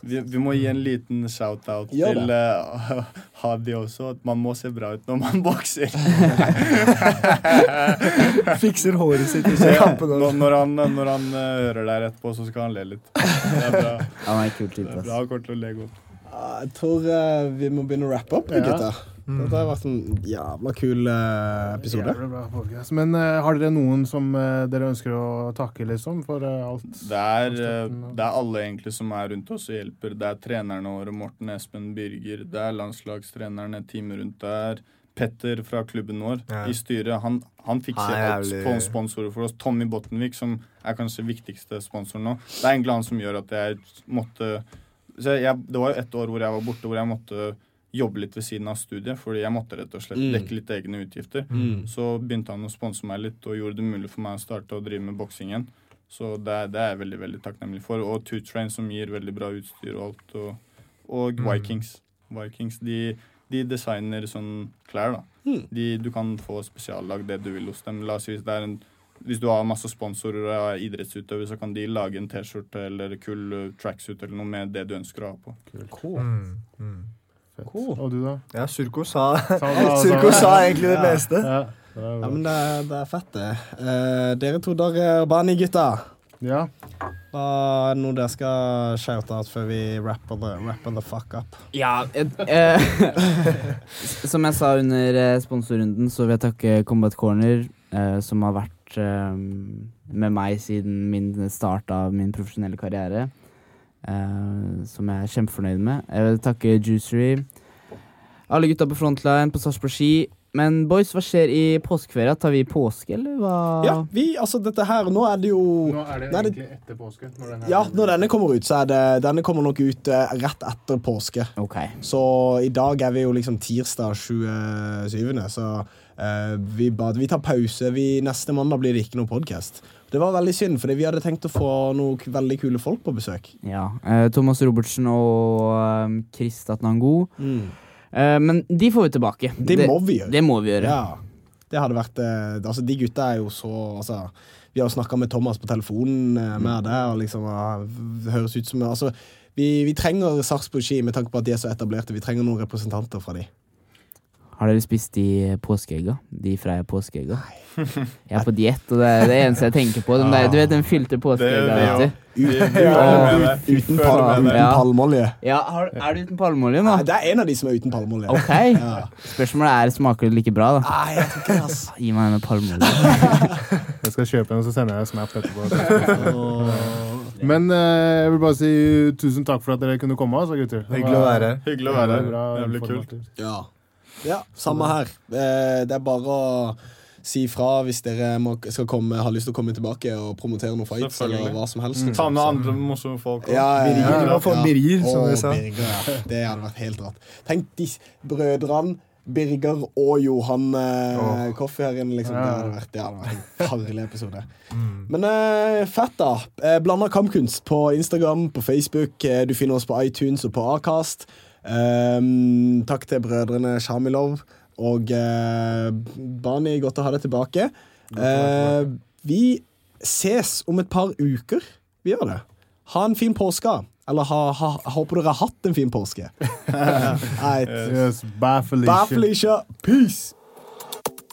Vi, vi må gi en liten shout-out ja, til uh, Hadi også, at man må se bra ut når man bokser. Fikser håret sitt i Ja, kampen. når, når han, når han uh, hører der etterpå, så skal han le litt. Det er bra. Han er kul Det type. er bra kort å le godt. Jeg tror uh, vi må begynne å rappe opp, Ja. gutta. Dette har vært en jævla kul eh, episode. Jævla bra podcast. Men uh, har dere noen som uh, dere ønsker å takke, liksom, for alt? Det er, det er alle egentlig som er rundt oss og hjelper. Det er trenerne våre, Morten Espen Birger. Det er landslagstrenerne, teamet rundt der. Petter fra klubben vår Ja. i styret. Han, han fikser er alt på sponsorer for oss. Tommy Bottenvik, som er kanskje viktigste sponsoren nå. Det er egentlig han som gjør at jeg måtte jeg, Det var jo et år hvor jeg var borte, hvor jeg måtte jobbe litt ved siden av studiet. Fordi jeg måtte rett og slett Mm. dekke litt egne utgifter. Mm. Så begynte han å sponse meg litt og gjorde det mulig for meg å starte å drive med boksing igjen. Så det, det er jeg veldig veldig takknemlig for. Og Two Train, som gir veldig bra utstyr og alt. Og, og Mm. Vikings. Vikings de, de designer sånn klær, da. Mm. De, du kan få spesiallag det du vil hos dem. La oss si hvis det er en hvis du har masse sponsorer og idrettsutøvere, så kan de lage en T-skjorte eller kul uh, tracksuit eller noe med det du ønsker å ha på. Mm. Mm. Cool. Og du, da? Ja, Surko sa Sa- Surko sa- egentlig det Ja, meste. Ja, er Ja, men det, er- det er fett, det. Uh, dere to der, Bani, gutta. ja. Hva er det noe dere skal shoute out før vi rapper the, rapper the fuck up? Ja, eh, Som jeg sa under eh, sponsorrunden, så vil jeg takke Combat Corner, eh, som har vært eh, med meg siden min start av min profesjonelle karriere. eh, som jeg er kjempefornøyd med. Jeg vil takke Juicery, alle gutta på Frontline, på Sarpsborg Ski. Men boys, hva skjer i påskeferia? Tar vi påske, eller hva? Ja, vi, altså dette her, nå er det jo Nå er det Nei, det- egentlig etter påske. Når denne Ja, når denne kommer ut, så er det Denne kommer nok ut eh, rett etter påske. Okay. Så i dag er vi jo liksom tirsdag 27., så vi, bare, vi tar pause. Vi, neste mandag blir det ikke noe podkast. Det var veldig synd, for vi hadde tenkt å få noen veldig kule folk på besøk. Ja. eh, Thomas Robertsen og eh, Chris Tatnango. Mm. Eh, men de får vi tilbake. Det, må vi gjøre. Det må vi gjøre. Ja. Det hadde vært eh, Altså, de gutta er jo så altså, Vi har snakka med Thomas på telefonen eh, med det, og liksom ah, det høres ut som Altså, vi, vi trenger Sarpsborg Ski med tanke på at de er så etablerte. Vi trenger noen representanter fra de. Har dere spist de påskeegga? De Freia påskeegga? Jeg er på diett, og det er det eneste jeg tenker på. Den der, du vet den fylte påskeegga? Vet du? Vi Ja, Uten, føler pal med deg. uten palmeolje. Ja, har, Er du uten palmeolje nå? Nei, det er en av de som er uten palmeolje. Ok. Ja. Spørsmålet er smaker det like bra, da. Nei, jeg tror ikke det, ass. Gi meg en med palmeolje. Jeg skal kjøpe den, så sender jeg snap etterpå. Men eh, jeg vil bare si tusen takk for at dere kunne komme. Altså, gutter. Hyggelig å være her. Hyggelig å være her. Jævlig kult. Ja. Ja, samme her. Eh, Det er bare å Si fra hvis dere må, skal komme, har lyst til å komme tilbake og promotere noen fights. Eller hva som helst Ta liksom. med andre morsomme folk. Ja, ja, Birger, ja, du Birger, som jeg sa. Birger, ja. Det hadde vært helt rått. Tenk de brødrene Birger og Johan eh, Åh. Koffi her inne. Liksom. Det hadde vært, det hadde vært en herlig episode. Men eh, fett, da. Eh, Blanda kampkunst på Instagram, på Facebook. Eh, du finner oss på iTunes og på Acast. Um, takk til brødrene Shamilov og eh, Bani. Godt å ha deg tilbake. Eh, vi ses om et par uker. Vi gjør det. Ha en fin påske. Eller ha, ha, håper dere har hatt en fin påske. Right. Yes, bye, Felicia. Bye, Felicia. Peace.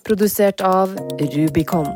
Produsert av Rubicon.